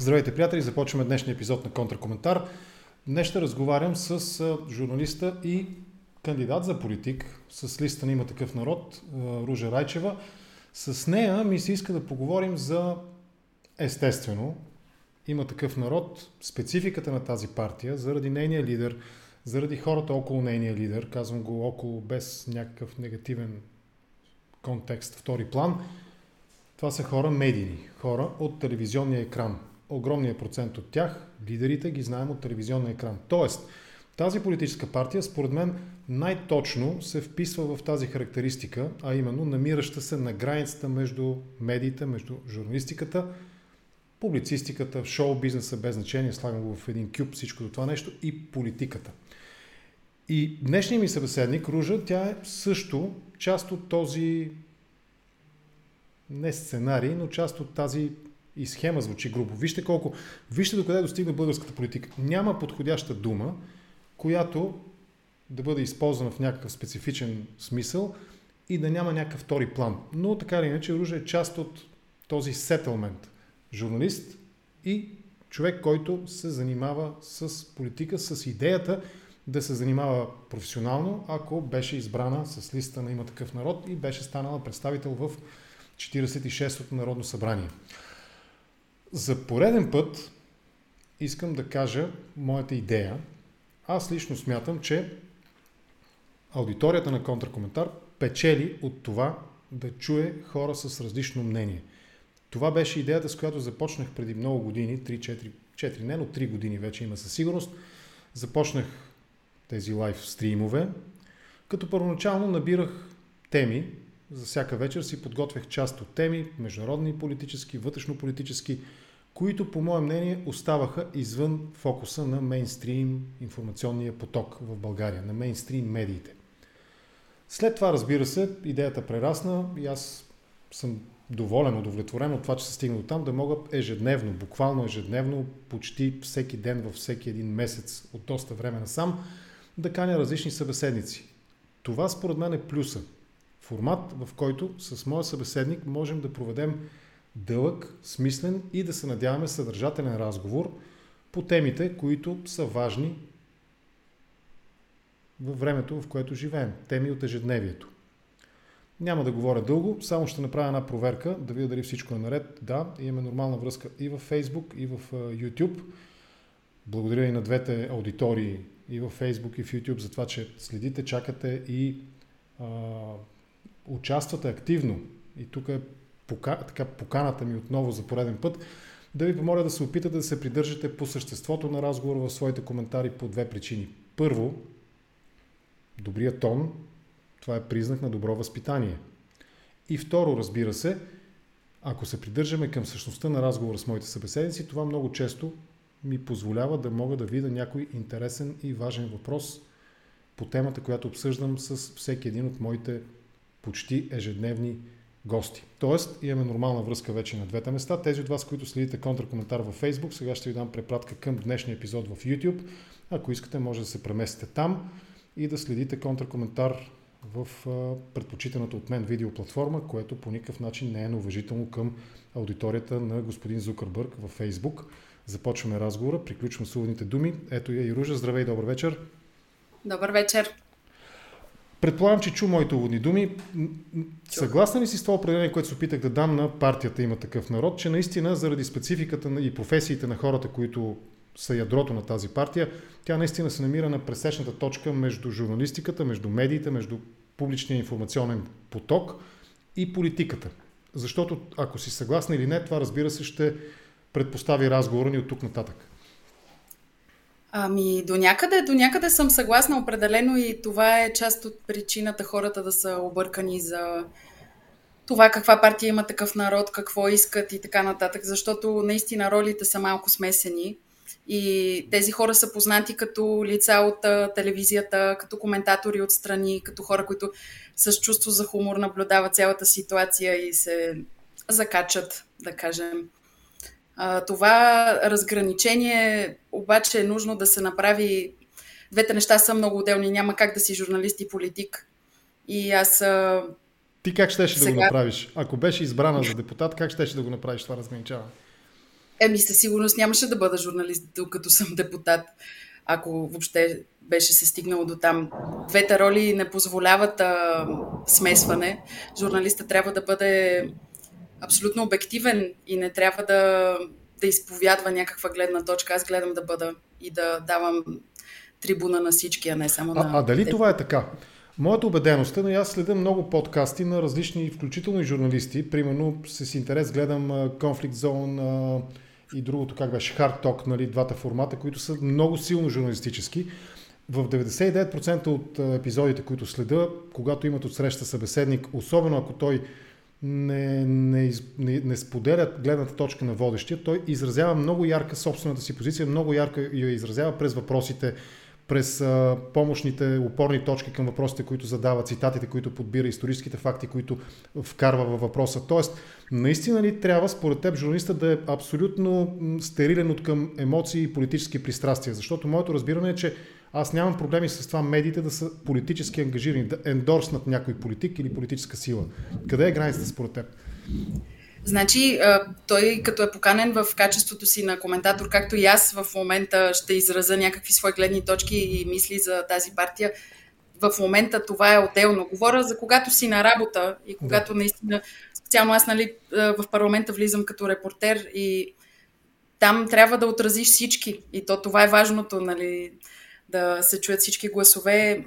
Здравейте, приятели! Започваме днешния епизод на Контракоментар. Днес ще разговарям с журналиста и кандидат за политик с листа на има такъв народ, Ружа Райчева. С нея ми се иска да поговорим за естествено има такъв народ, спецификата на тази партия, заради нейния лидер, заради хората около нейния лидер, казвам го около без някакъв негативен контекст, втори план, това са хора медийни, хора от телевизионния екран огромния процент от тях, лидерите, ги знаем от телевизионния екран. Тоест, тази политическа партия, според мен, най-точно се вписва в тази характеристика, а именно намираща се на границата между медиите, между журналистиката, публицистиката, шоу-бизнеса без значение, слагам го в един кюб всичко това нещо и политиката. И днешният ми събеседник, Ружа, тя е също част от този не сценарий, но част от тази и схема звучи грубо. Вижте колко, вижте докъде достигна българската политика. Няма подходяща дума, която да бъде използвана в някакъв специфичен смисъл и да няма някакъв втори план. Но така или иначе Ружа е част от този сетълмент. Журналист и човек, който се занимава с политика, с идеята да се занимава професионално, ако беше избрана с листа на има такъв народ и беше станала представител в 46-то Народно събрание. За пореден път искам да кажа моята идея. Аз лично смятам, че аудиторията на контракоментар печели от това да чуе хора с различно мнение. Това беше идеята, с която започнах преди много години, 3-4, 4 не, но 3 години вече има със сигурност. Започнах тези лайв стримове, като първоначално набирах теми, за всяка вечер си подготвях част от теми, международни политически, вътрешно-политически, които по мое мнение оставаха извън фокуса на мейнстрим информационния поток в България, на мейнстрим медиите. След това, разбира се, идеята прерасна и аз съм доволен, удовлетворен от това, че се стигна до там, да мога ежедневно, буквално ежедневно, почти всеки ден във всеки един месец от доста време насам, да каня различни събеседници. Това според мен е плюса. Формат, в който с моя събеседник можем да проведем дълъг, смислен и да се надяваме съдържателен разговор по темите, които са важни във времето, в което живеем. Теми от ежедневието. Няма да говоря дълго, само ще направя една проверка, да видя дали всичко е наред. Да, имаме нормална връзка и в Facebook, и в YouTube. Благодаря и на двете аудитории и в Facebook, и в YouTube за това, че следите, чакате и а, участвате активно. И тук е пока, така, поканата ми отново за пореден път, да ви помоля да се опитате да се придържате по съществото на разговора в своите коментари по две причини. Първо, добрият тон, това е признак на добро възпитание. И второ, разбира се, ако се придържаме към същността на разговора с моите събеседници, това много често ми позволява да мога да видя някой интересен и важен въпрос по темата, която обсъждам с всеки един от моите почти ежедневни гости. Тоест, имаме нормална връзка вече на двете места. Тези от вас, които следите контракоментар във Facebook, сега ще ви дам препратка към днешния епизод в YouTube. Ако искате, може да се преместите там и да следите контракоментар в предпочитаната от мен видеоплатформа, което по никакъв начин не е неуважително към аудиторията на господин Зукърбърг във Facebook. Започваме разговора, приключвам с думи. Ето я и Ружа. Здравей, добър вечер. Добър вечер. Предполагам, че чу моите уводни думи. Съгласна ли си с това определение, което се опитах да дам на партията има такъв народ, че наистина заради спецификата и професиите на хората, които са ядрото на тази партия, тя наистина се намира на пресечната точка между журналистиката, между медиите, между публичния информационен поток и политиката. Защото ако си съгласна или не, това разбира се ще предпостави разговора ни от тук нататък. Ами, до някъде, до някъде съм съгласна определено и това е част от причината хората да са объркани за това каква партия има такъв народ, какво искат и така нататък, защото наистина ролите са малко смесени и тези хора са познати като лица от телевизията, като коментатори от страни, като хора, които с чувство за хумор наблюдават цялата ситуация и се закачат, да кажем. Това разграничение обаче е нужно да се направи. Двете неща са много отделни. Няма как да си журналист и политик. И аз. Ти как щеше сега... да го направиш? Ако беше избрана за депутат, как щеше да го направиш това разграничаване? Еми, със сигурност нямаше да бъда журналист, докато съм депутат, ако въобще беше се стигнало до там. Двете роли не позволяват а, смесване. Журналиста трябва да бъде абсолютно обективен и не трябва да, да изповядва някаква гледна точка. Аз гледам да бъда и да давам трибуна на всички, а не само а, на... А дали това е така? Моята убеденост е, но аз следя много подкасти на различни, включително и журналисти. Примерно с интерес гледам Conflict Zone и другото, как беше, Hard Talk, нали, двата формата, които са много силно журналистически. В 99% от епизодите, които следа, когато имат отсреща събеседник, особено ако той не, не, не, не споделят гледната точка на водещия, той изразява много ярка собствената си позиция, много ярка я изразява през въпросите, през а, помощните опорни точки към въпросите, които задава, цитатите, които подбира, историческите факти, които вкарва във въпроса. Тоест, наистина ли трябва, според теб, журналиста да е абсолютно стерилен от към емоции и политически пристрастия? Защото моето разбиране е, че аз нямам проблеми с това медиите да са политически ангажирани, да ендорснат някой политик или политическа сила. Къде е границата според теб? Значи, той като е поканен в качеството си на коментатор, както и аз в момента ще израза някакви свои гледни точки и мисли за тази партия, в момента това е отделно. Говоря за когато си на работа и когато да. наистина, специално аз нали, в парламента влизам като репортер и там трябва да отразиш всички. И то това е важното, нали, да се чуят всички гласове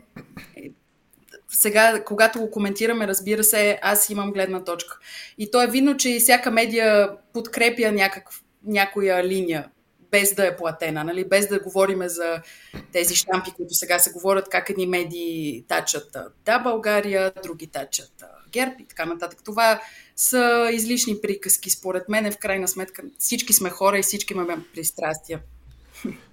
сега, когато го коментираме, разбира се, аз имам гледна точка. И то е видно, че и всяка медия подкрепя някакъв, някоя линия, без да е платена, нали? без да говориме за тези штампи, които сега се говорят, как едни медии тачат да България, други тачат ГЕРБ и така нататък. Това са излишни приказки, според мен, в крайна сметка. Всички сме хора и всички имаме пристрастия.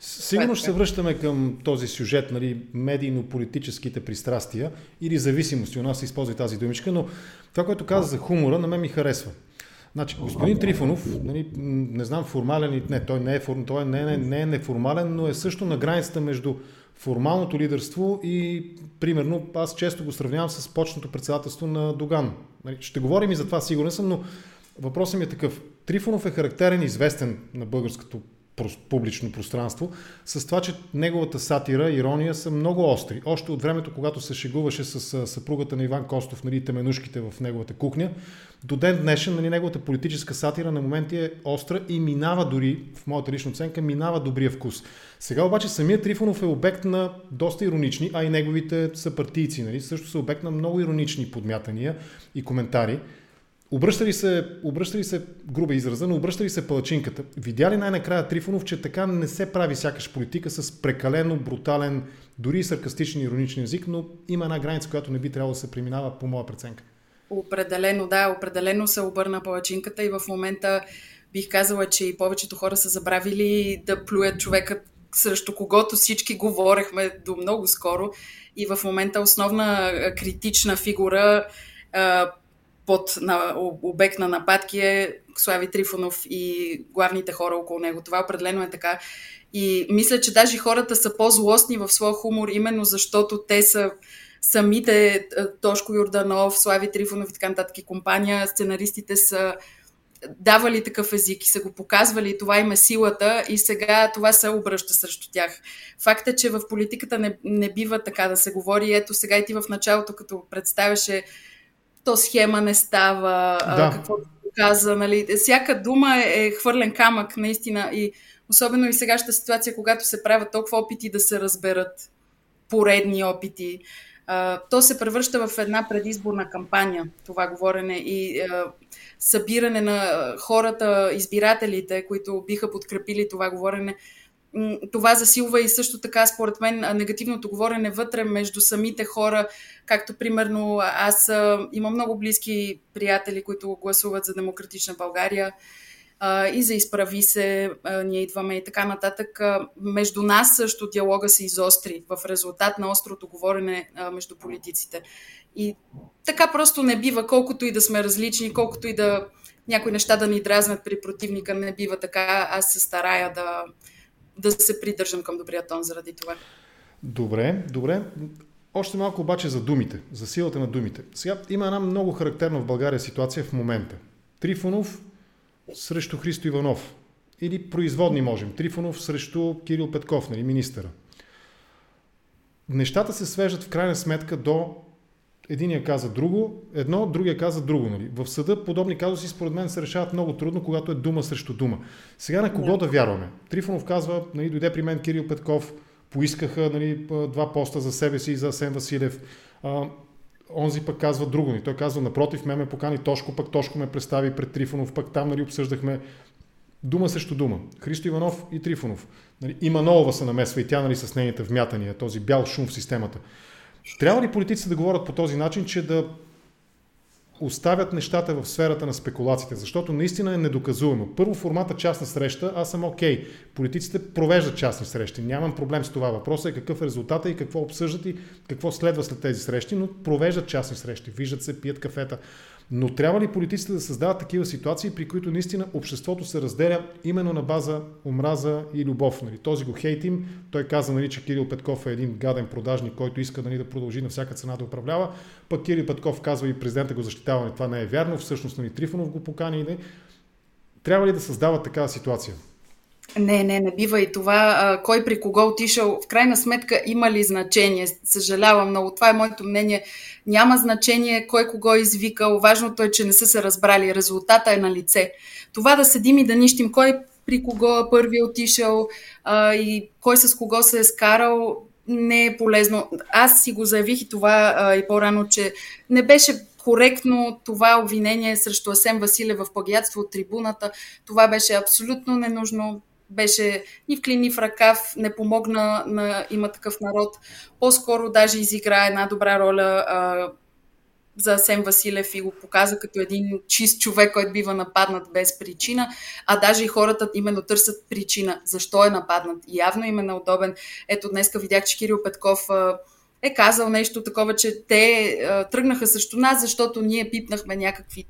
Сигурно ще се връщаме към този сюжет, нали, медийно-политическите пристрастия или зависимости. У нас се използва тази думичка, но това, което каза за хумора, на мен ми харесва. Значи, господин Трифонов, нали, не знам формален и не, той не е, той не, не, не е неформален, но е също на границата между формалното лидерство и, примерно, аз често го сравнявам с почното председателство на Доган. Нали, ще говорим и за това, сигурен съм, но въпросът ми е такъв. Трифонов е характерен известен на българското публично пространство, с това, че неговата сатира, ирония са много остри. Още от времето, когато се шегуваше с съпругата на Иван Костов, нали, теменушките в неговата кухня, до ден днешен нали, неговата политическа сатира на моменти е остра и минава дори, в моята лична оценка, минава добрия вкус. Сега обаче самият Трифонов е обект на доста иронични, а и неговите съпартийци нали, също са обект на много иронични подмятания и коментари. Обръща ли се, обръща ли се груба израза, но обръща ли се палачинката? Видя ли най-накрая Трифонов, че така не се прави сякаш политика с прекалено брутален, дори саркастичен ироничен език, но има една граница, която не би трябвало да се преминава по моя преценка? Определено, да, определено се обърна палачинката и в момента бих казала, че и повечето хора са забравили да плюят човека срещу когото всички говорехме до много скоро и в момента основна критична фигура под на, обект на нападки е Слави Трифонов и главните хора около него. Това определено е така. И мисля, че даже хората са по-злостни в своя хумор, именно защото те са самите е, Тошко Юрданов, Слави Трифонов и така нататък и компания, сценаристите са давали такъв език и са го показвали и това им е силата и сега това се обръща срещу тях. Факт е, че в политиката не, не бива така да се говори. Ето сега и ти в началото, като представяше то схема не става, да. какво каза, нали. Всяка дума е, хвърлен камък, наистина. И особено и сегашната ситуация, когато се правят толкова опити да се разберат, поредни опити, то се превръща в една предизборна кампания, това говорене и събиране на хората, избирателите, които биха подкрепили това говорене това засилва и също така, според мен, негативното говорене вътре между самите хора, както примерно аз имам много близки приятели, които гласуват за Демократична България и за изправи се, ние идваме и така нататък. Между нас също диалога се изостри в резултат на острото говорене между политиците. И така просто не бива, колкото и да сме различни, колкото и да някои неща да ни дразнат при противника, не бива така. Аз се старая да, да се придържам към добрия тон заради това. Добре, добре. Още малко обаче за думите, за силата на думите. Сега има една много характерна в България ситуация в момента. Трифонов срещу Христо Иванов. или производни можем. Трифонов срещу Кирил Петков, нали, министъра. Нещата се свеждат в крайна сметка до Единия каза друго, едно, другия каза друго. Нали. В съда подобни казуси според мен се решават много трудно, когато е дума срещу дума. Сега на кого да, да вярваме? Трифонов казва, нали, дойде при мен Кирил Петков, поискаха нали, два поста за себе си и за Асен Василев. А, онзи пък казва друго. Нали. Той казва, напротив, ме ме покани Тошко, пък Тошко ме представи пред Трифонов, пък там нали, обсъждахме дума срещу дума. Христо Иванов и Трифонов. Нали, и Манолова се намесва и тя нали, с нейните вмятания, този бял шум в системата. Трябва ли политиците да говорят по този начин, че да оставят нещата в сферата на спекулациите, защото наистина е недоказуемо. Първо формата частна среща, аз съм окей. Okay. Политиците провеждат частни срещи, нямам проблем с това. Въпросът е какъв е резултата и какво обсъждат и какво следва след тези срещи, но провеждат частни срещи, виждат се, пият кафета. Но трябва ли политиците да създават такива ситуации, при които наистина обществото се разделя именно на база омраза и любов? Нали? Този го хейтим, той каза, нали, че Кирил Петков е един гаден продажник, който иска нали, да продължи на всяка цена да управлява. Пък Кирил Петков казва и президента го защитава, нали, това не е вярно, всъщност нали, Трифонов го покани. Нали? Трябва ли да създават такава ситуация? Не, не, не бива и това. А, кой при кого отишъл, в крайна сметка има ли значение? Съжалявам много. Това е моето мнение. Няма значение кой кого е извикал. Важното е, че не са се разбрали. Резултата е на лице. Това да седим и да нищим кой при кого първи е отишъл а, и кой с кого се е скарал, не е полезно. Аз си го заявих и това а, и по-рано, че не беше коректно това обвинение срещу Асен Василев в плагиатство от трибуната. Това беше абсолютно ненужно беше ни в клин, ни в ръкав, не помогна на има такъв народ. По-скоро даже изигра една добра роля а, за Асен Василев и го показа като един чист човек, който бива нападнат без причина, а даже и хората именно търсят причина, защо е нападнат. Явно им е неудобен. Ето днеска видях, че Кирил Петков а, е казал нещо такова, че те а, тръгнаха срещу нас, защото ние пипнахме някакви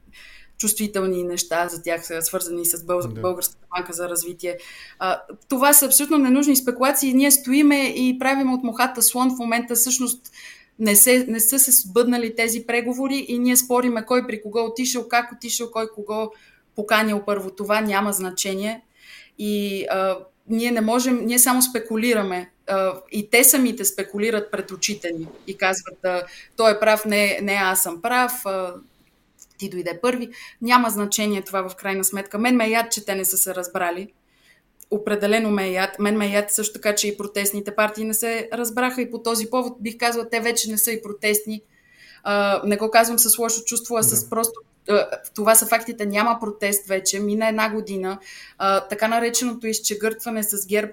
чувствителни неща за тях, свързани с Бъл... да. Българската банка за развитие. А, това са абсолютно ненужни спекулации. Ние стоиме и правим от мухата слон. В момента всъщност не, се, не са се сбъднали тези преговори и ние спориме кой при кого отишъл, как отишъл, кой кого поканил първо. Това няма значение. И а, ние не можем, ние само спекулираме. А, и те самите спекулират пред очите ни и казват, а, той е прав, не, не аз съм прав, а, ти дойде първи. Няма значение това в крайна сметка. Мен ме е яд, че те не са се разбрали. Определено ме е яд. Мен ме е яд също така, че и протестните партии не се разбраха и по този повод бих казала, те вече не са и протестни. А, не го казвам с лошо чувство, а с просто това са фактите. Няма протест вече. Мина една година. А, така нареченото изчегъртване с ГЕРБ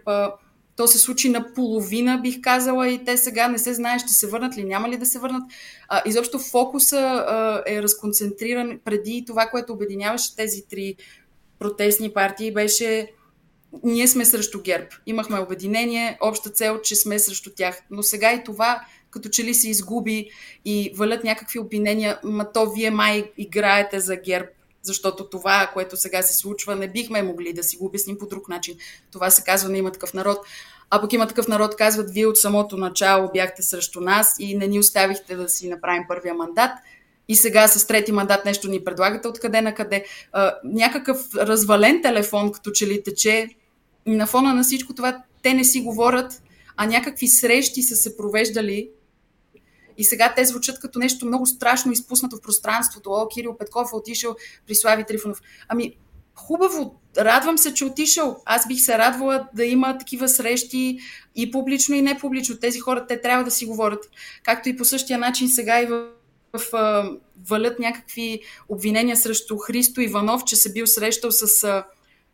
то се случи на половина, бих казала, и те сега не се знае ще се върнат ли, няма ли да се върнат. А, изобщо фокуса а, е разконцентриран преди това, което обединяваше тези три протестни партии, беше ние сме срещу ГЕРБ. Имахме обединение, обща цел, че сме срещу тях. Но сега и това като че ли се изгуби и валят някакви обвинения, ма то вие май играете за ГЕРБ защото това, което сега се случва, не бихме могли да си го обясним по друг начин. Това се казва на има такъв народ. А пък има такъв народ, казват, вие от самото начало бяхте срещу нас и не ни оставихте да си направим първия мандат. И сега с трети мандат нещо ни предлагате откъде на къде. А, някакъв развален телефон, като че ли тече. На фона на всичко това те не си говорят, а някакви срещи са се провеждали и сега те звучат като нещо много страшно изпуснато в пространството. О, Кирил Петков е отишъл при Слави Трифонов. Ами, хубаво, радвам се, че е отишъл. Аз бих се радвала да има такива срещи и публично, и не публично. Тези хора, те трябва да си говорят. Както и по същия начин сега и в, в, валят някакви обвинения срещу Христо Иванов, че се бил срещал с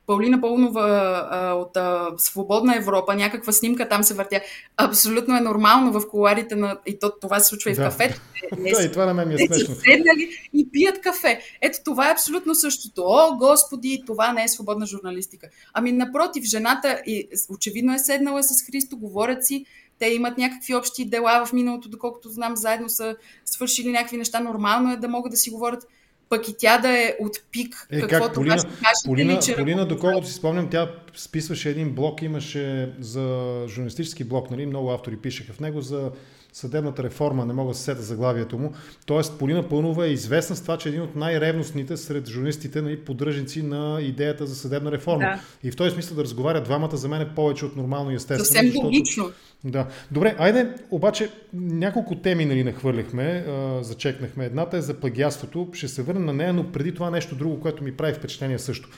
Паулина Пълнова а, от а, Свободна Европа, някаква снимка там се въртя. Абсолютно е нормално в коларите на... И то, това се случва и в кафето. да, и това на мен ми е смешно. Седнали и пият кафе. Ето това е абсолютно същото. О, господи, това не е свободна журналистика. Ами напротив, жената и, очевидно е седнала с Христо, говорят си, те имат някакви общи дела в миналото, доколкото знам, заедно са свършили някакви неща. Нормално е да могат да си говорят пък и тя да е от пик, е, каквото как, Полина, кажете, Полина, ли, че Полина, доколкото си спомням, тя списваше един блок, имаше за журналистически блок, нали, много автори пишеха в него за съдебната реформа, не мога да се сета заглавието му. Тоест, Полина Пълнова е известна с това, че е един от най-ревностните сред журналистите, нали, поддръжници на идеята за съдебна реформа. Да. И в този смисъл да разговарят двамата за мен е повече от нормално и естествено. Съвсем защото... логично. Да. Добре, айде, обаче няколко теми нали, нахвърляхме, зачекнахме. Едната е за плагиатството. Ще се върна на нея, но преди това нещо друго, което ми прави впечатление също.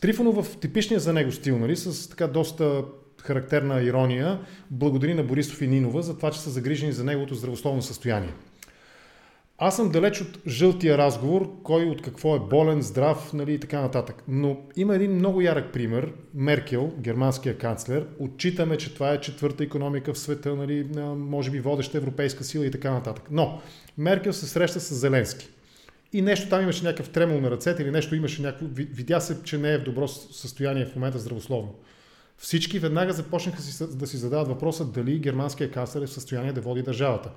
Трифонов в типичния за него стил, нали, с така доста характерна ирония, благодари на Борисов и Нинова за това, че са загрижени за неговото здравословно състояние. Аз съм далеч от жълтия разговор, кой от какво е болен, здрав нали, и така нататък. Но има един много ярък пример. Меркел, германския канцлер, отчитаме, че това е четвърта економика в света, нали, може би водеща европейска сила и така нататък. Но Меркел се среща с Зеленски. И нещо там имаше някакъв тремол на ръцете или нещо имаше някакво... Видя се, че не е в добро състояние в момента здравословно. Всички веднага започнаха да си задават въпроса дали германския канцлер е в състояние да води държавата.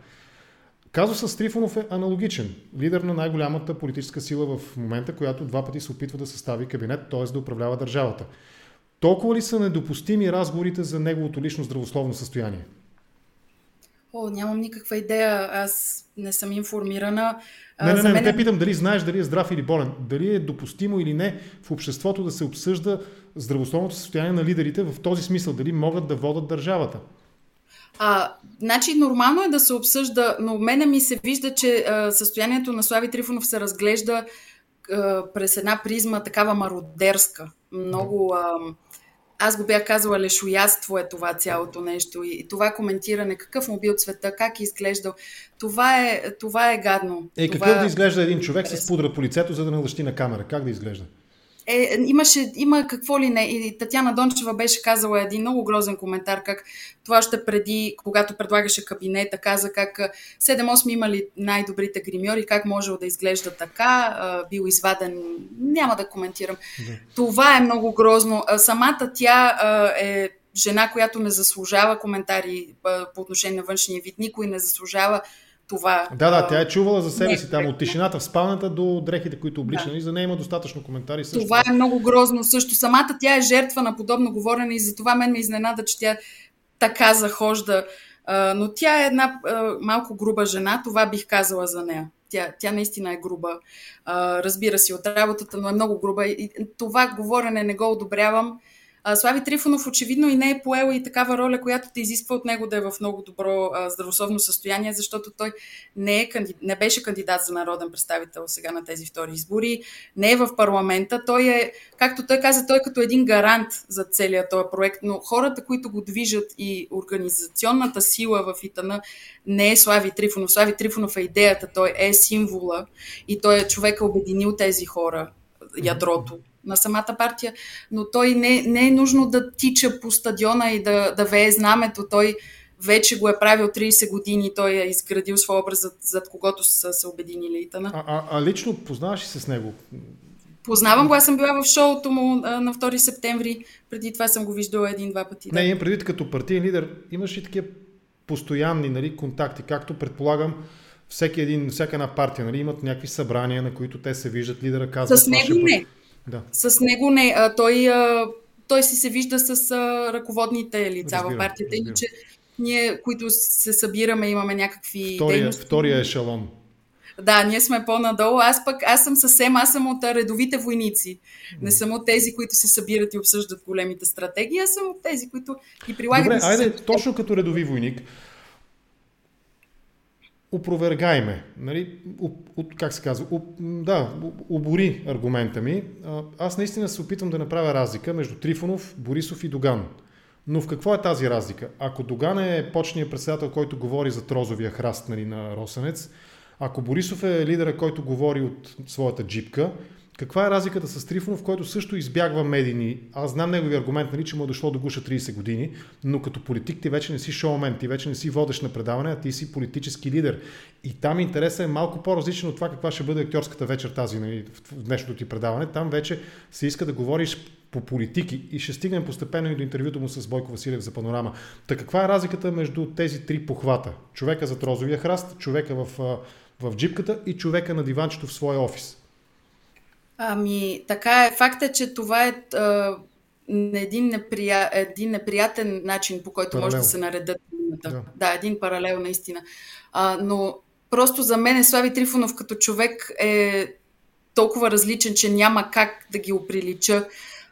Казусът с Трифонов е аналогичен. Лидер на най-голямата политическа сила в момента, която два пъти се опитва да състави кабинет, т.е. да управлява държавата. Толкова ли са недопустими разговорите за неговото лично здравословно състояние? О, нямам никаква идея. Аз не съм информирана. Не, не, не, не, те е- питам дали знаеш дали е здрав или болен. Дали е допустимо или не в обществото да се обсъжда здравословното състояние на лидерите в този смисъл, дали могат да водат държавата. А, значи нормално е да се обсъжда, но мене ми се вижда, че а, състоянието на Слави Трифонов се разглежда а, през една призма такава мародерска. Много... А, аз го бях казала, лешоядство е това цялото нещо и това коментиране, какъв му бил цвета, как е изглеждал, това е, това е гадно. Е, това... какъв да изглежда един човек с пудра по лицето, за да не лъщи на камера? Как да изглежда? Е, имаше, има какво ли не. И Татьяна Дончева беше казала един много грозен коментар, как това още преди, когато предлагаше кабинета, каза как 7-8 имали най-добрите гримьори, как можел да изглежда така, бил изваден. Няма да коментирам. Да. Това е много грозно. Самата тя е жена, която не заслужава коментари по отношение на външния вид. Никой не заслужава това. Да, да, тя е чувала за себе си там от тишината в спалната до дрехите, които облича. Да. И за нея има достатъчно коментари. Също. Това е много грозно също. Самата тя е жертва на подобно говорене и затова мен ме изненада, че тя така захожда. Но тя е една малко груба жена, това бих казала за нея. Тя, тя наистина е груба. Разбира се от работата, но е много груба. И това говорене не го одобрявам. Слави Трифонов очевидно и не е поел и такава роля, която те изисква от него да е в много добро здравословно състояние, защото той не, е, не беше кандидат за народен представител сега на тези втори избори, не е в парламента. Той е, както той каза, той е като един гарант за целият този проект, но хората, които го движат и организационната сила в Итана не е Слави Трифонов. Слави Трифонов е идеята, той е символа и той е човека обединил тези хора, ядрото на самата партия, но той не, не е нужно да тича по стадиона и да, да вее знамето. Той вече го е правил 30 години, той е изградил своя образ, зад, зад когото са се обединили Итана. А, а, а лично познаваш ли се с него? Познавам го, аз съм била в шоуто му а, на 2 септември, преди това съм го виждала един-два пъти. Да. Не, имам предвид като партиен лидер, имаш ли такива постоянни нали, контакти, както предполагам, всеки един, всяка една партия нали, имат някакви събрания, на които те се виждат, лидера казва. С него не. Да. С него не. А, той, а, той си се вижда с а, ръководните лица разбира, в партията. Иначе ние, които се събираме, имаме някакви втория, дейности. Втория ешелон. Да, ние сме по-надолу. Аз пък, аз съм съвсем, аз съм от редовите войници. Не съм от тези, които се събират и обсъждат големите стратегии, аз съм от тези, които ги прилагат. Добре, айде, точно като редови войник, опровергайме, нали, как се казва, об, да, обори аргумента ми. Аз наистина се опитвам да направя разлика между Трифонов, Борисов и Доган. Но в какво е тази разлика? Ако Доган е почният председател, който говори за трозовия храст нали, на Росенец, ако Борисов е лидера, който говори от своята джипка, каква е разликата с Трифонов, който също избягва медийни? Аз знам негови аргумент, нали, че му е дошло до гуша 30 години, но като политик ти вече не си шоумен, ти вече не си водещ на предаване, а ти си политически лидер. И там интересът е малко по-различен от това каква ще бъде актьорската вечер тази нали, в днешното ти предаване. Там вече се иска да говориш по политики и ще стигнем постепенно и до интервюто му с Бойко Василев за панорама. Та каква е разликата между тези три похвата? Човека за розовия храст, човека в, в джипката и човека на диванчето в своя офис. Ами, така е. Факт е, че това е а, един, неприя, един неприятен начин, по който паралел. може да се наредат Да. да, един паралел наистина. А, но просто за мен Слави Трифонов като човек е толкова различен, че няма как да ги оприлича.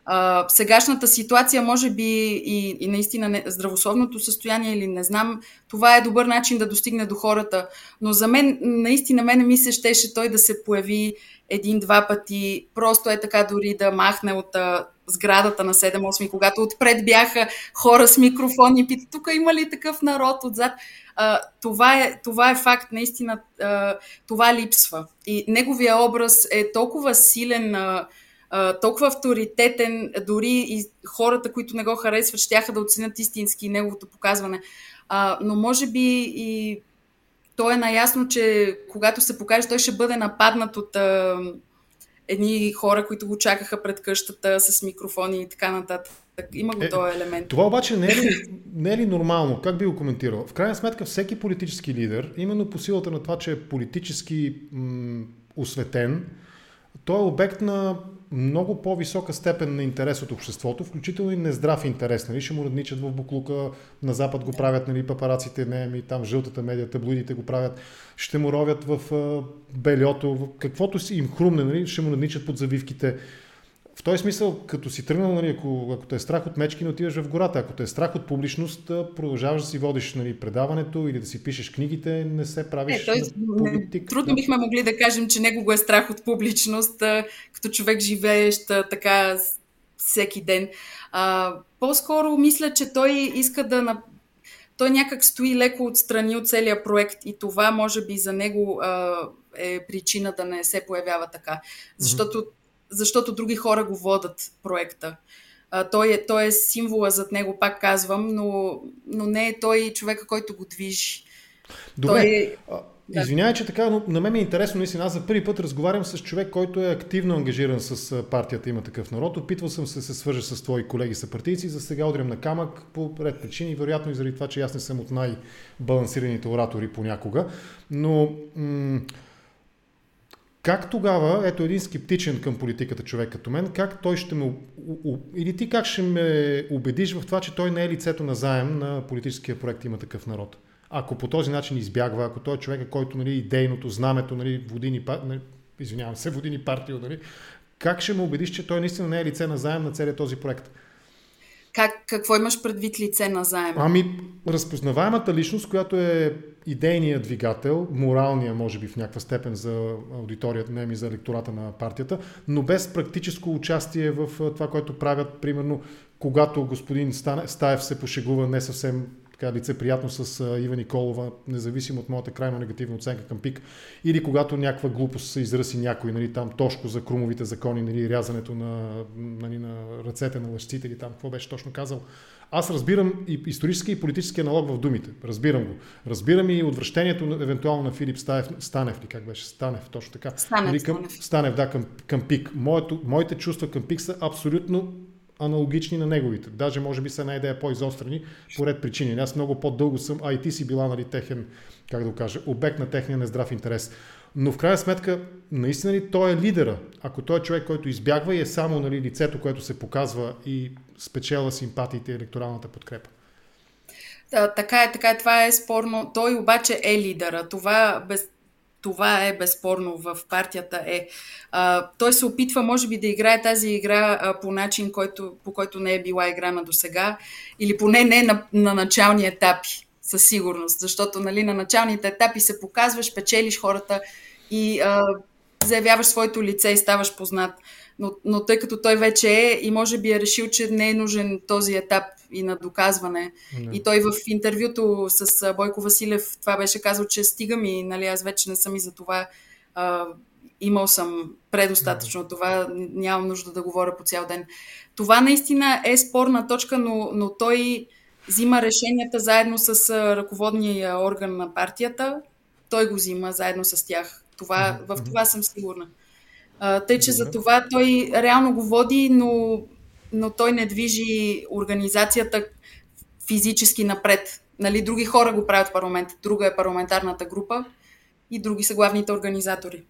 А, сегашната ситуация, може би и, и наистина не, здравословното състояние или не знам, това е добър начин да достигне до хората. Но за мен, наистина, мене ми се щеше той да се появи един-два пъти, просто е така дори да махне от сградата на 7-8, когато отпред бяха хора с микрофони и питат, тук има ли такъв народ отзад? А, това, е, това е факт, наистина а, това липсва. И неговия образ е толкова силен, а, а, толкова авторитетен, дори и хората, които не го харесват, ще да оценят истински неговото показване. А, но може би и той е наясно, че когато се покаже, той ще бъде нападнат от а, едни хора, които го чакаха пред къщата с микрофони и така нататък. Има го е, този елемент. Това обаче не е, ли, не е ли нормално? Как би го коментирал? В крайна сметка всеки политически лидер, именно по силата на това, че е политически м- осветен, той е обект на много по-висока степен на интерес от обществото, включително и нездрав интерес. Нали? Ще му надничат в буклука, на Запад го правят нали, папараците, не, ми, там жълтата медия, таблоидите го правят, ще му ровят в а, бельото, каквото си им хрумне, нали? ще му надничат под завивките в този смисъл, като си тръгнал, нали, ако, ако те е страх от мечки, не отиваш в гората. Ако те е страх от публичност, продължаваш да си водиш нали, предаването или да си пишеш книгите, не се правиш е, той, политик. Трудно бихме могли да кажем, че него го е страх от публичност, като човек живеещ така всеки ден. А, по-скоро мисля, че той иска да. Той някак стои леко отстрани от целия проект и това може би за него а, е причина да не се появява така. Защото mm-hmm защото други хора го водат проекта. А, той, е, той е символа зад него, пак казвам, но, но не е той човека, който го движи. Добре. Той е... Извинявай, че така, но на мен е интересно, наистина, аз за първи път разговарям с човек, който е активно ангажиран с партията Има такъв народ. Опитвал съм се се свържа с твои колеги съпартийци, за сега удрям на камък по ред причини, вероятно и заради това, че аз не съм от най-балансираните оратори понякога. Но м- как тогава, ето един скептичен към политиката човек като мен, как той ще ме, или ти как ще ме убедиш в това, че той не е лицето на заем на политическия проект има такъв народ? Ако по този начин избягва, ако той е човека, който нали, идейното, знамето, нали, водини, нали, извинявам се, водини партия, нали, как ще ме убедиш, че той наистина не е лице на заем на целият този проект? Как, какво имаш предвид лице на заем? Ами, разпознаваемата личност, която е идейният двигател, моралния, може би в някаква степен за аудиторията, не ми за електората на партията, но без практическо участие в това, което правят, примерно, когато господин Стаев се пошегува не съвсем така лицеприятно с Ива Николова, независимо от моята крайно негативна оценка към ПИК, или когато някаква глупост се израси някой, нали, там тошко за крумовите закони, нали, рязането на, нали, на ръцете на лъжците или там, какво беше точно казал. Аз разбирам и исторически и политически аналог в думите. Разбирам го. Разбирам и отвращението евентуално на Филип Станев, Станев ли как беше? Станев, точно така. Станев, нали, към, Станев. Станев да, към, към пик. Моето, моите чувства към пик са абсолютно аналогични на неговите. Даже може би са една идея по-изострени по ред причини. Аз много по-дълго съм, а и ти си била нали, техен, как да го кажа, обект на техния нездрав интерес. Но в крайна сметка, наистина ли той е лидера? Ако той е човек, който избягва и е само нали, лицето, което се показва и спечела симпатиите и електоралната подкрепа? Да, така е, така е, това е спорно. Той обаче е лидера. Това без, това е безспорно в партията е. А, той се опитва, може би, да играе тази игра а, по начин, който, по който не е била играна до сега, или поне не на, на начални етапи, със сигурност, защото нали, на началните етапи се показваш, печелиш хората и а, заявяваш своето лице и ставаш познат. Но, но тъй като той вече е и може би е решил, че не е нужен този етап и на доказване. Не. И той в интервюто с Бойко Василев това беше казал, че стига ми, нали, аз вече не съм и за това. А, имал съм предостатъчно не. това, нямам нужда да говоря по цял ден. Това наистина е спорна точка, но, но той взима решенията заедно с ръководния орган на партията. Той го взима заедно с тях. Това, в това съм сигурна. Тъй, че за това той реално го води, но, но той не движи организацията физически напред. Нали, други хора го правят в парламента. Друга е парламентарната група и други са главните организатори.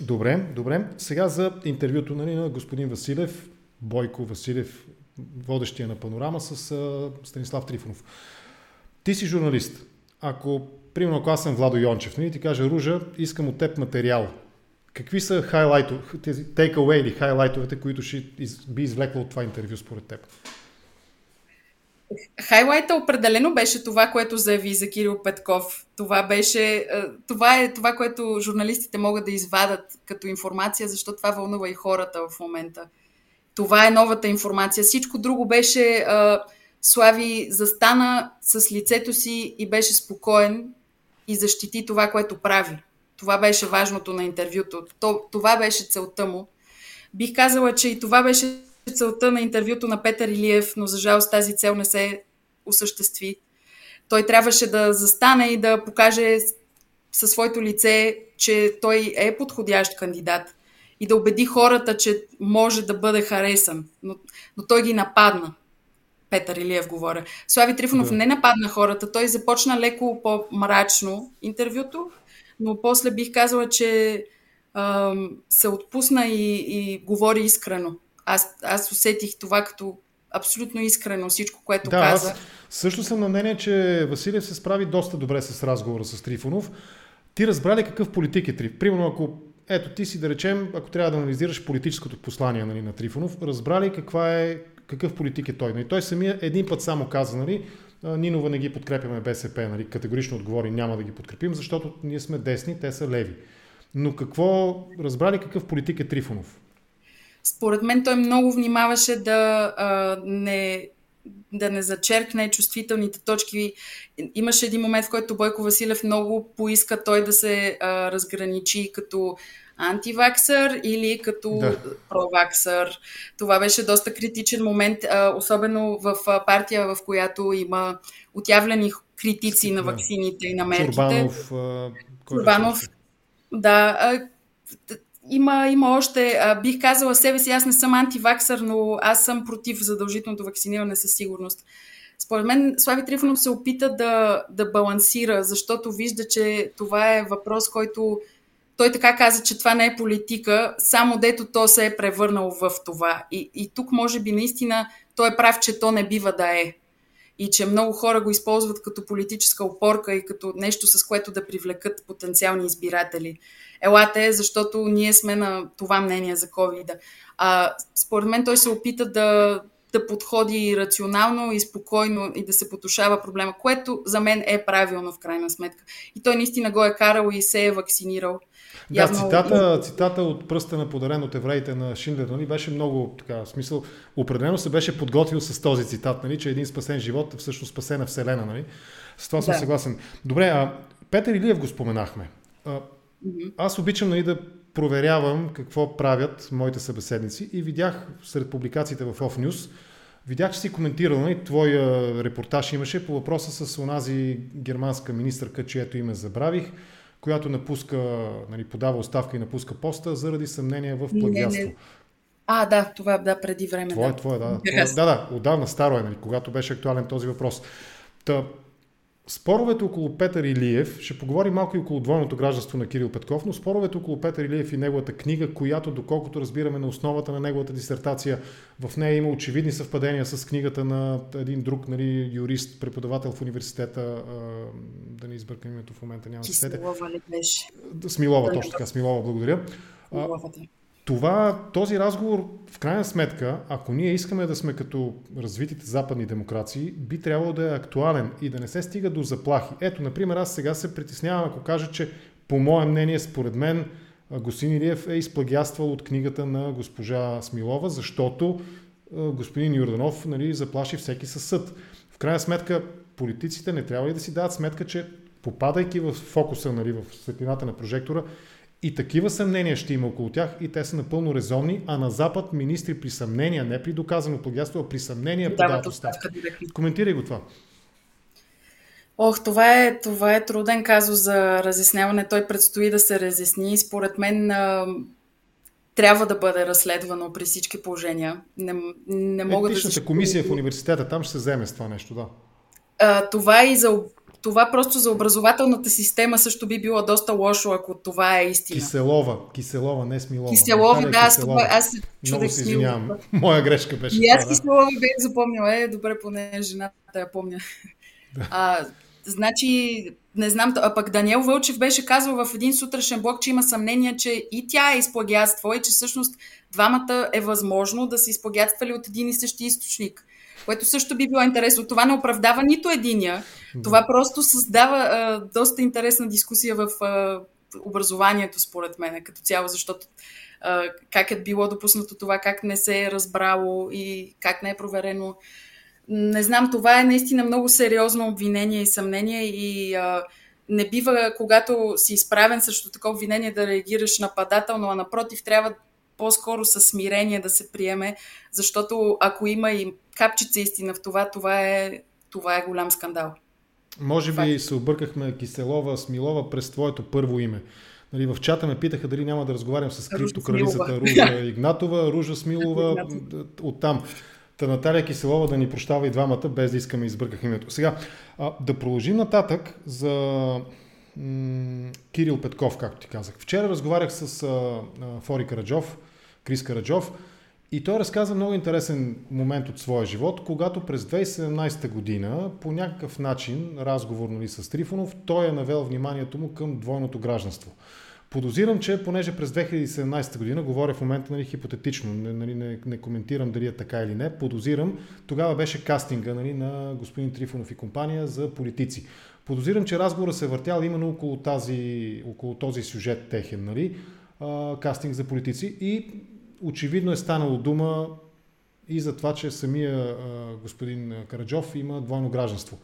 Добре, добре. Сега за интервюто нали, на господин Василев, Бойко Василев, водещия на панорама с а, Станислав Трифонов. Ти си журналист. Ако, примерно, ако аз съм Владо Йончев, нали, ти кажа, Ружа, искам от теб материал. Какви са тези take-away или хайлайтовете, които ще из, би извлекла от това интервю според теб? Хайлайта определено беше това, което заяви за Кирил Петков. Това беше, това е това, което журналистите могат да извадат като информация, защото това вълнува и хората в момента. Това е новата информация. Всичко друго беше Слави застана с лицето си и беше спокоен и защити това, което прави. Това беше важното на интервюто. Това беше целта му. Бих казала, че и това беше целта на интервюто на Петър Илиев, но за жалост тази цел не се осъществи. Той трябваше да застане и да покаже със своето лице, че той е подходящ кандидат и да убеди хората, че може да бъде харесан. Но, но той ги нападна. Петър Илиев говоря. Слави Трифонов да. не нападна хората, той започна леко по-мрачно интервюто, но после бих казала, че ам, се отпусна и, и говори искрено. Аз, аз усетих това като абсолютно искрено всичко, което да, каза. Аз също съм на мнение, че Василев се справи доста добре с разговора с Трифонов. Ти разбрали какъв политик е Трифонов? Примерно, ако ето ти си да речем, ако трябва да анализираш политическото послание нали, на Трифонов, разбрали каква е, какъв политик е той. Нали, той самия един път само каза, нали, Нинова не ги подкрепяме БСП, нали, категорично отговори няма да ги подкрепим, защото ние сме десни, те са леви. Но какво, разбрали какъв политик е Трифонов? Според мен той много внимаваше да а, не да не зачеркне чувствителните точки. Имаше един момент, в който Бойко Василев много поиска той да се а, разграничи като антиваксър или като да. проваксър. Това беше доста критичен момент, а, особено в партия, в която има отявлени критици на ваксините и на мерките. Чурбанов. Чурбанов, да. А, има, има още, а, бих казала себе си, аз не съм антиваксър, но аз съм против задължителното вакциниране със сигурност. Според мен Слави Трифонов се опита да, да балансира, защото вижда, че това е въпрос, който той така каза, че това не е политика, само дето то се е превърнало в това. И, и тук може би наистина той е прав, че то не бива да е. И че много хора го използват като политическа опорка и като нещо, с което да привлекат потенциални избиратели. Елате, защото ние сме на това мнение за covid А, според мен той се опита да, да подходи рационално и спокойно и да се потушава проблема, което за мен е правилно в крайна сметка. И той наистина го е карал и се е вакцинирал. Да, Явно... цитата, цитата от пръста на подарен от евреите на Шиндлер нали, беше много така, в смисъл, определено се беше подготвил с този цитат, нали, че един спасен живот е всъщност спасена вселена. Нали. С това съм да. съгласен. Добре, а Петър Илиев го споменахме. Аз обичам нали, да проверявам какво правят моите събеседници и видях сред публикациите в Off News, видях, че си коментирал, нали, твоя репортаж имаше по въпроса с онази германска министърка, чието име забравих, която напуска, нали, подава оставка и напуска поста заради съмнение в плагиатство. Не, не. А, да, това да, преди време. Това да. е, това е, да. Да, да, отдавна старо е, нали, когато беше актуален този въпрос. Та, Споровете около Петър Илиев, ще поговорим малко и около двойното гражданство на Кирил Петков, но споровете около Петър Илиев и неговата книга, която, доколкото разбираме на основата на неговата дисертация, в нея има очевидни съвпадения с книгата на един друг нали, юрист, преподавател в университета, да не избъркам името в момента, няма да Смилова ли беше? Смилова, точно така, Смилова, благодаря. Смиловата това, този разговор, в крайна сметка, ако ние искаме да сме като развитите западни демокрации, би трябвало да е актуален и да не се стига до заплахи. Ето, например, аз сега се притеснявам, ако кажа, че по мое мнение, според мен, господин Илиев е изплагяствал от книгата на госпожа Смилова, защото господин Юрданов нали, заплаши всеки със съд. В крайна сметка, политиците не трябва ли да си дадат сметка, че попадайки в фокуса, нали, в светлината на прожектора, и такива съмнения ще има около тях и те са напълно резонни, а на Запад министри при съмнения, не при доказано плагиатство, а при съмнения подават оставка. Коментирай го това. Ох, това е, това е труден казус за разясняване. Той предстои да се разясни. Според мен трябва да бъде разследвано при всички положения. Не, не мога Етичната да комисия в университета, там ще се вземе с това нещо, да. А, това и за това просто за образователната система също би било доста лошо, ако това е истина. Киселова, Киселова, не Смилова. Киселова, да, аз, това, аз се Много се извинявам. Моя грешка беше. И аз това, Киселова бях запомнила, е, добре, поне жената я помня. Да. А, значи, не знам, а пък Даниел Вълчев беше казал в един сутрешен блок, че има съмнение, че и тя е изплагятство и че всъщност двамата е възможно да се изплагятствали от един и същи източник което също би било интересно. Това не оправдава нито единия. Да. Това просто създава а, доста интересна дискусия в а, образованието, според мен, като цяло, защото а, как е било допуснато това, как не се е разбрало и как не е проверено. Не знам, това е наистина много сериозно обвинение и съмнение и а, не бива, когато си изправен срещу такова обвинение, да реагираш нападателно, а напротив, трябва по-скоро със смирение да се приеме, защото ако има и капчица истина в това, това е, това е голям скандал. Може би се объркахме Киселова, Смилова през твоето първо име. Нали, в чата ме питаха дали няма да разговарям с криптокралицата Ружа Игнатова, Ружа Смилова, оттам. Та Наталия Киселова да ни прощава и двамата, без да искаме избърках името. Сега, а, да продължим нататък за м- Кирил Петков, както ти казах. Вчера разговарях с а, а, Фори Караджов, Крис Караджов, и той разказа много интересен момент от своя живот, когато през 2017 година по някакъв начин, разговор нали, с Трифонов, той е навел вниманието му към двойното гражданство. Подозирам, че понеже през 2017 година, говоря в момента нали, хипотетично, нали, не, не коментирам дали е така или не, подозирам, тогава беше кастинга нали, на господин Трифонов и компания за политици. Подозирам, че разговора се е въртял именно около, тази, около този сюжет техен, нали, а, кастинг за политици и очевидно е станало дума и за това, че самия господин Караджов има двойно гражданство.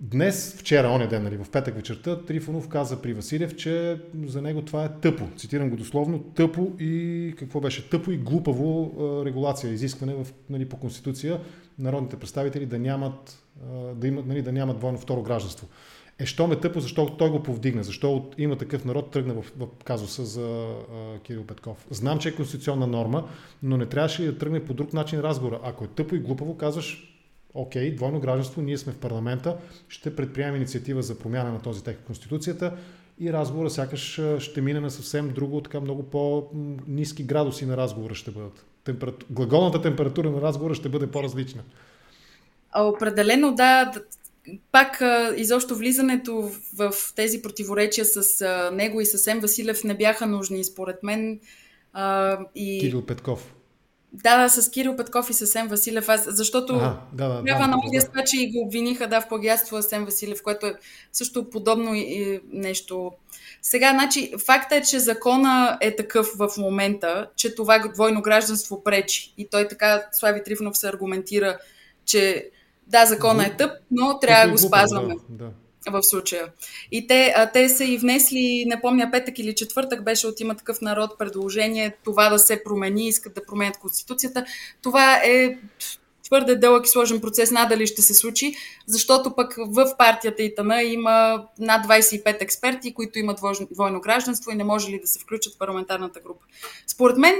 Днес, вчера, оня ден, нали, в петък вечерта, Трифонов каза при Василев, че за него това е тъпо. Цитирам го дословно, тъпо и какво беше? Тъпо и глупаво а, регулация, изискване в, нали, по Конституция народните представители да нямат, а, да, имат, нали, да нямат двойно второ гражданство. Е, що ме тъпо, защо той го повдигна? Защо от има такъв народ тръгна в, в казуса за а, Кирил Петков? Знам, че е конституционна норма, но не трябваше да тръгне по друг начин разговора? Ако е тъпо и глупаво, казваш, окей, двойно гражданство, ние сме в парламента, ще предприемем инициатива за промяна на този текст в Конституцията и разговора сякаш ще мине на съвсем друго, така много по-низки градуси на разговора ще бъдат. Температу... Глаголната температура на разговора ще бъде по-различна. Определено да, пак изобщо влизането в тези противоречия с него и с Ем Василев не бяха нужни, според мен. И... Кирил Петков. Да, да, с Кирил Петков и с Ем Василев, аз, защото ага, да, да, трябва да, на да, да. че и го обвиниха да, в плагиатство с Ем Василев, което е също подобно и нещо. Сега, значи, факта е, че закона е такъв в момента, че това двойно гражданство пречи. И той така, Слави Трифонов се аргументира, че да, закона е тъп, но трябва да го спазваме. Да, да. В случая. И те, а, те са и внесли, не помня, петък или четвъртък беше от има такъв народ предложение това да се промени, искат да променят Конституцията. Това е твърде дълъг и сложен процес, надали ще се случи, защото пък в партията ИТАНА има над 25 експерти, които имат двойно гражданство и не може ли да се включат в парламентарната група. Според мен,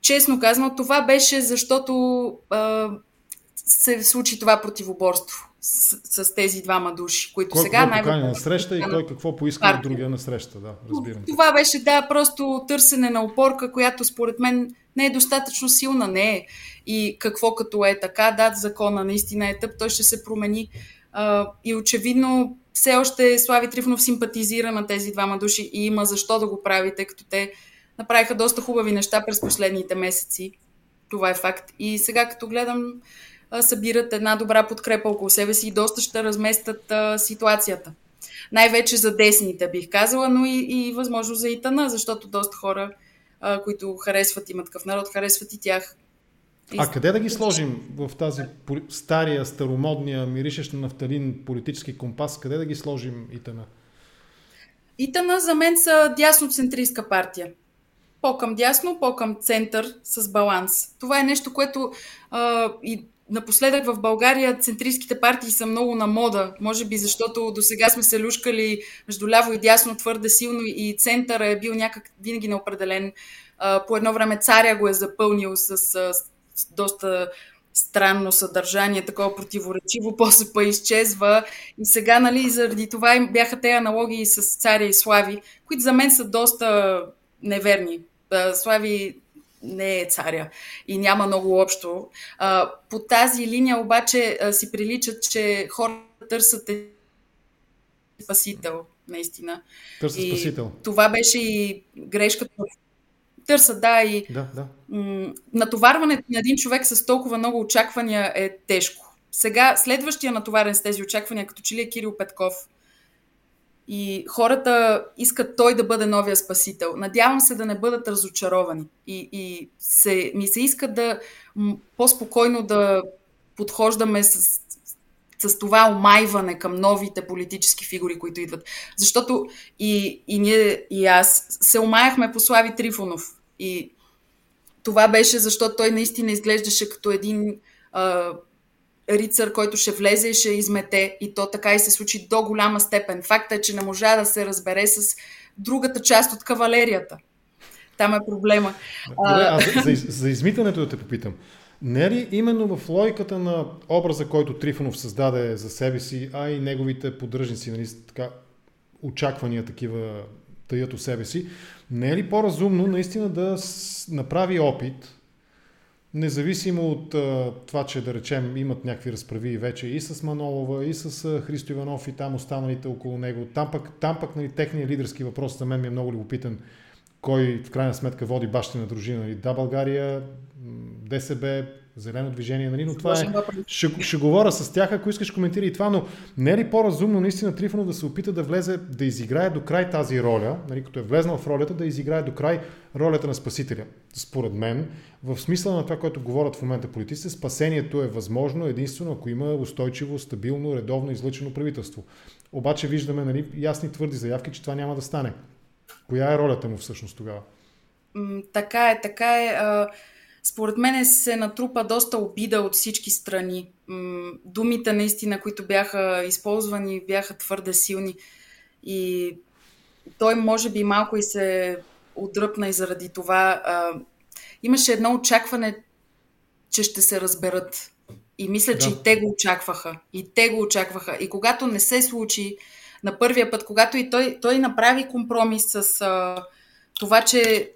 честно казано, това беше защото а, се случи това противоборство с, с тези двама души, които кой сега най на среща и кой какво поиска от другия на среща, да, разбирам. Това беше, да, просто търсене на опорка, която според мен не е достатъчно силна, не е. И какво като е така, да, закона наистина е тъп, той ще се промени. А, и очевидно все още Слави Трифнов симпатизира на тези двама души и има защо да го прави, тъй като те направиха доста хубави неща през последните месеци. Това е факт. И сега като гледам събират една добра подкрепа около себе си и доста ще разместят ситуацията. Най-вече за десните бих казала, но и, и възможно за итана, защото доста хора, които харесват, има такъв народ, харесват и тях. А къде да ги сложим в тази стария, старомодния, миришещ на нафталин политически компас? Къде да ги сложим Итана? Итана за мен са дясно-центристка партия. По-към дясно, по-към център с баланс. Това е нещо, което а, и напоследък в България центристските партии са много на мода. Може би защото до сега сме се люшкали между ляво и дясно твърде силно и центъра е бил някак винаги неопределен. По едно време царя го е запълнил с, с доста странно съдържание, такова противоречиво, после па изчезва. И сега, нали, заради това бяха те аналогии с царя и Слави, които за мен са доста неверни. Слави не е царя и няма много общо. По тази линия обаче си приличат, че хората търсят спасител, наистина. Търсят спасител. Това беше и грешката търсят, да, и да, да. М- натоварването на един човек с толкова много очаквания е тежко. Сега, следващия натоварен с тези очаквания, като че ли е Кирил Петков, и хората искат той да бъде новия спасител. Надявам се да не бъдат разочаровани. И, и се, ми се иска да по-спокойно да подхождаме с, с това омайване към новите политически фигури, които идват. Защото и, и ние, и аз се омаяхме по Слави Трифонов. И това беше защото той наистина изглеждаше като един а, рицар, който ще влезе и ще измете. И то така и се случи до голяма степен. Факта е, че не можа да се разбере с другата част от кавалерията. Там е проблема. Добре, а за, за, за измитането да те попитам. Не е ли именно в логиката на образа, който Трифонов създаде за себе си, а и неговите поддръжници, нали, така, очаквания такива таят у себе си, не е ли по-разумно наистина да направи опит, независимо от а, това, че да речем имат някакви разправи вече и с Манолова, и с а, Христо Иванов и там останалите около него. Там пък, там пък нали, техният лидерски въпрос за мен ми е много любопитен. Кой в крайна сметка води бащина дружина? Нали? Да, България, ДСБ, зелено движение, нали? но това е... Ще, ще говоря с тях, ако искаш коментира и това, но не е ли по-разумно наистина Трифонов да се опита да влезе, да изиграе до край тази роля, нали? като е влезнал в ролята, да изиграе до край ролята на спасителя? Според мен, в смисъла на това, което говорят в момента политиците, спасението е възможно единствено, ако има устойчиво, стабилно, редовно излъчено правителство. Обаче виждаме нали, ясни твърди заявки, че това няма да стане. Коя е ролята му всъщност тогава? така е, така е според мен се натрупа доста обида от всички страни. Думите наистина, които бяха използвани, бяха твърде силни. И той може би малко и се отдръпна и заради това. имаше едно очакване, че ще се разберат. И мисля, да. че и те го очакваха. И те го очакваха. И когато не се случи на първия път, когато и той, той направи компромис с а, това, че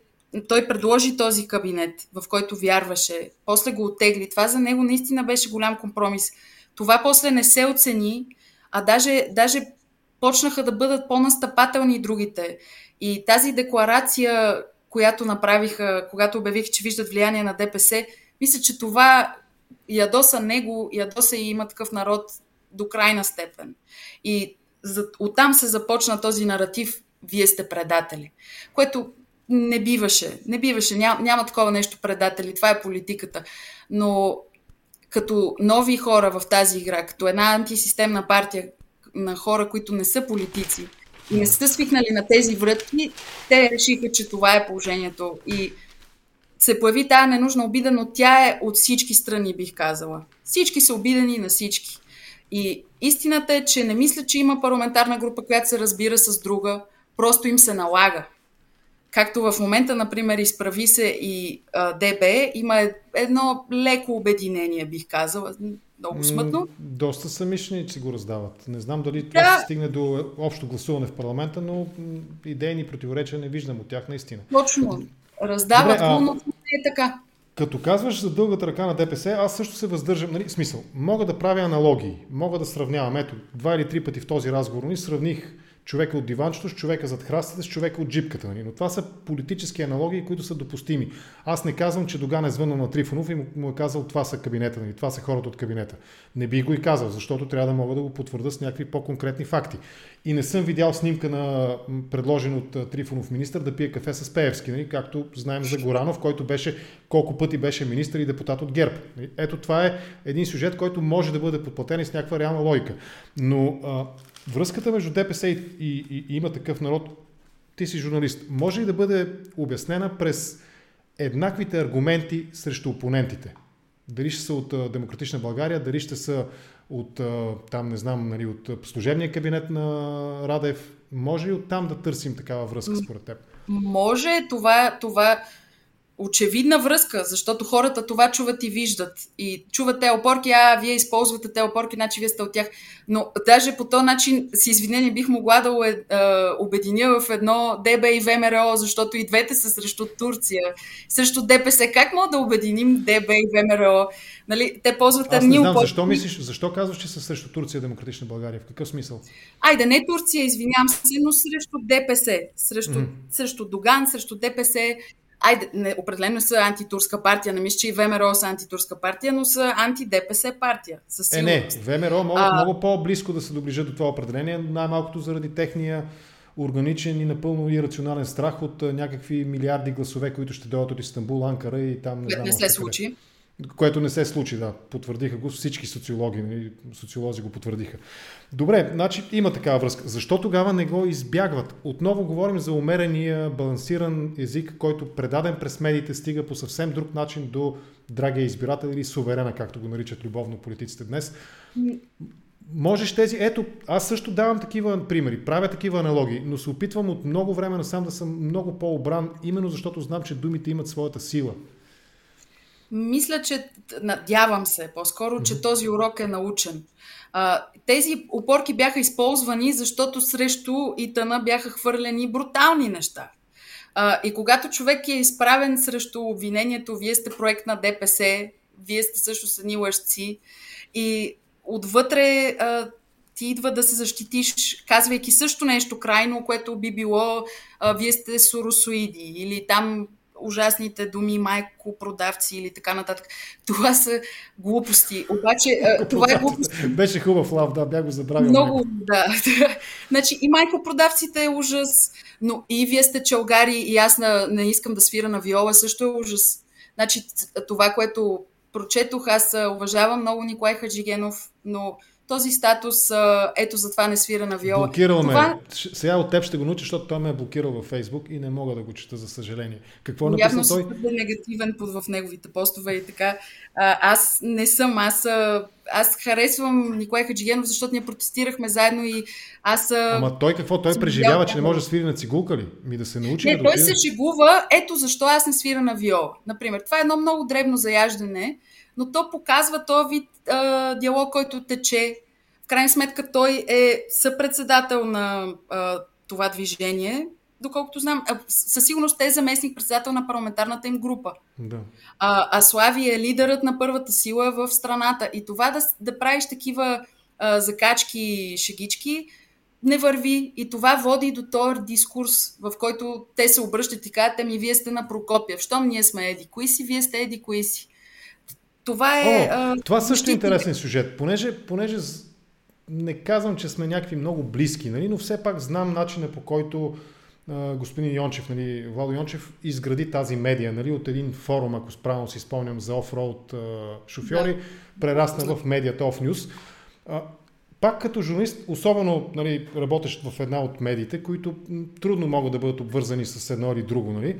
той предложи този кабинет, в който вярваше, после го оттегли. Това за него наистина беше голям компромис. Това после не се оцени, а даже, даже почнаха да бъдат по-настъпателни другите. И тази декларация, която направиха, когато обявих, че виждат влияние на ДПС, мисля, че това ядоса него, ядоса и има такъв народ до крайна степен. И оттам се започна този наратив вие сте предатели. Което не биваше. Не биваше. Няма, няма такова нещо предатели. Това е политиката. Но като нови хора в тази игра, като една антисистемна партия на хора, които не са политици и не са свикнали на тези врътки, те решиха, че това е положението. И се появи тая ненужна обида, но тя е от всички страни, бих казала. Всички са обидени на всички. И истината е, че не мисля, че има парламентарна група, която се разбира с друга, просто им се налага. Както в момента, например, изправи се и а, ДБ, има едно леко обединение, бих казала. Много смътно. Доста самишленици го раздават. Не знам дали това да. се стигне до общо гласуване в парламента, но идейни противоречия не виждам от тях наистина. Точно. Раздават го, но не е така. Като казваш за дългата ръка на ДПС, аз също се въздържам. Нали, смисъл, мога да правя аналогии, мога да сравнявам. Ето, два или три пъти в този разговор ни сравних човека от диванчето с човека зад храстите, с човека от джипката. Нали? Но това са политически аналогии, които са допустими. Аз не казвам, че Доган е звънал на Трифонов и му е казал това са кабинета, нали? това са хората от кабинета. Не би го и казал, защото трябва да мога да го потвърда с някакви по-конкретни факти. И не съм видял снимка на предложен от Трифонов министр да пие кафе с Пеевски, нали? както знаем за Горанов, който беше колко пъти беше министр и депутат от ГЕРБ. Нали? Ето това е един сюжет, който може да бъде подплатен и с някаква реална логика. Но Връзката между ДПС и, и, и, и има такъв народ, ти си журналист, може ли да бъде обяснена през еднаквите аргументи срещу опонентите? Дали ще са от Демократична България, дали ще са от там, не знам, нали, от служебния кабинет на Радев. Може ли оттам да търсим такава връзка според теб? Може. Това, това очевидна връзка, защото хората това чуват и виждат. И чуват те опорки, а вие използвате те опорки, значи вие сте от тях. Но даже по този начин, с извинение, бих могла да обединя в едно ДБ и ВМРО, защото и двете са срещу Турция, срещу ДПС. Как мога да обединим ДБ и ВМРО? Нали, те ползват Аз не знам, опорки. защо мислиш, защо казваш, че са срещу Турция Демократична България? В какъв смисъл? Айде, не Турция, извинявам се, но срещу ДПС, срещу, mm-hmm. срещу Доган, срещу ДПС, Айде, не, определено са антитурска партия. Не мисля, че и ВМРО са антитурска партия, но са анти-ДПС партия. Със е, не, ВМРО могат а... много по-близко да се доближат до това определение, най-малкото заради техния органичен и напълно ирационален страх от някакви милиарди гласове, които ще дойдат от Истанбул, Анкара и там. Не, знам, не се случи. Което не се случи, да. Потвърдиха го всички социологи, нали, социолози го потвърдиха. Добре, значи има такава връзка. Защо тогава не го избягват? Отново говорим за умерения, балансиран език, който предаден през медиите стига по съвсем друг начин до драгия избирател или суверена, както го наричат любовно политиците днес. Можеш тези... Ето, аз също давам такива примери, правя такива аналогии, но се опитвам от много време насам да съм много по-обран, именно защото знам, че думите имат своята сила. Мисля, че надявам се по-скоро, че този урок е научен. А, тези опорки бяха използвани, защото срещу Итана бяха хвърлени брутални неща. А, и когато човек е изправен срещу обвинението, вие сте проект на ДПС, вие сте също са ни лъжци, и отвътре а, ти идва да се защитиш, казвайки също нещо крайно, което би било а, вие сте соросоиди или там ужасните думи майко продавци или така нататък. Това са глупости. Обаче, това е глупост. Беше хубав лав, да, бях го забравил. Много, да. значи и майко продавците е ужас, но и вие сте челгари и аз не искам да свира на виола, също е ужас. Значи това, което прочетох, аз уважавам много Николай Хаджигенов, но този статус, ето затова не свира на виола. Блокирал това... ме. Сега от теб ще го науча, защото той ме е блокирал във Фейсбук и не мога да го чета, за съжаление. Какво е написал той? Явно негативен под в неговите постове и така. А, аз не съм, аз, аз харесвам Николай Хаджигенов, защото ние протестирахме заедно и аз... Ама той какво? Той преживява, че не може да свири на цигулка ли? Ми да се научи не, да той се шегува, ето защо аз не свира на виола. Например, това е едно много дребно заяждане, но то показва този вид а, диалог, който тече. В крайна сметка той е съпредседател на а, това движение, доколкото знам. А, със сигурност те е заместник председател на парламентарната им група. Да. А, а Слави е лидерът на първата сила в страната. И това да, да правиш такива а, закачки шегички, не върви и това води до този дискурс, в който те се обръщат и казват, ми вие сте на Прокопия. Щом ние сме еди кои си, вие сте еди кои си. Това е... О, а, това също е интересен сюжет, понеже, понеже не казвам, че сме някакви много близки, нали, но все пак знам начина по който а, господин Йончев, нали, Владо Йончев, изгради тази медия нали, от един форум, ако справно си спомням, за офроуд шофьори, да. прерасна в медията Off News. А, пак като журналист, особено нали, работещ в една от медиите, които трудно могат да бъдат обвързани с едно или друго. Нали,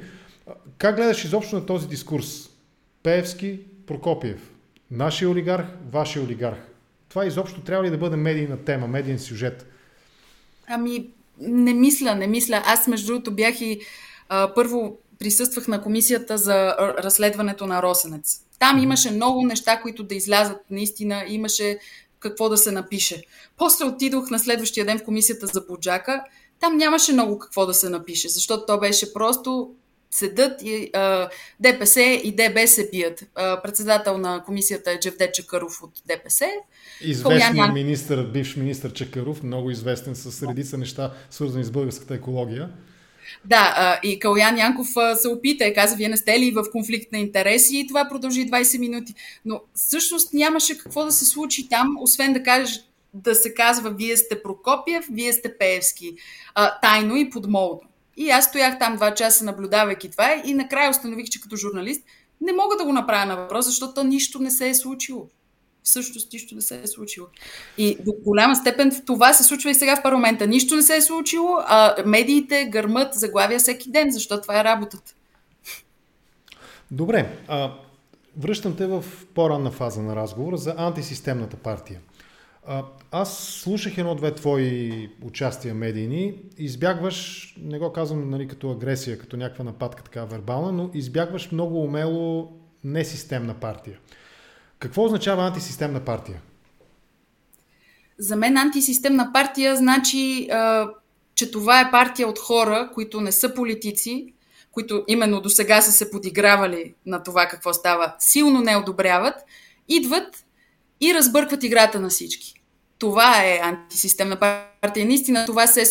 как гледаш изобщо на този дискурс? Пеевски, Прокопиев. Нашия олигарх, вашия олигарх. Това изобщо трябва ли да бъде медийна тема, медиен сюжет? Ами, не мисля, не мисля. Аз, между другото, бях и а, първо присъствах на комисията за разследването на Росенец. Там имаше много неща, които да излязат наистина, имаше какво да се напише. После отидох на следващия ден в комисията за Буджака. Там нямаше много какво да се напише, защото то беше просто седат и а, ДПС и ДБ се бият. А, председател на комисията е Джевдет Чакаров от ДПС. Известен Калян... министр, бивш министр Чакаров, много известен с редица неща, свързани с българската екология. Да, и Калян Янков се опита и каза, вие не сте ли в конфликт на интереси и това продължи 20 минути. Но всъщност нямаше какво да се случи там, освен да кажеш да се казва, вие сте Прокопиев, вие сте Пеевски. А, тайно и подмолно. И аз стоях там два часа, наблюдавайки това и накрая установих, че като журналист не мога да го направя на въпрос, защото нищо не се е случило. Всъщност нищо не се е случило. И до голяма степен това се случва и сега в парламента. Нищо не се е случило, а медиите гърмат заглавия всеки ден, защото това е работата. Добре, а, връщам те в по-ранна фаза на разговора за антисистемната партия. Аз слушах едно-две твои участия медийни. Избягваш, не го казвам нали, като агресия, като някаква нападка така вербална, но избягваш много умело несистемна партия. Какво означава антисистемна партия? За мен антисистемна партия значи, а, че това е партия от хора, които не са политици, които именно до сега са се подигравали на това какво става, силно не одобряват, идват и разбъркват играта на всички. Това е антисистемна партия. Наистина това се е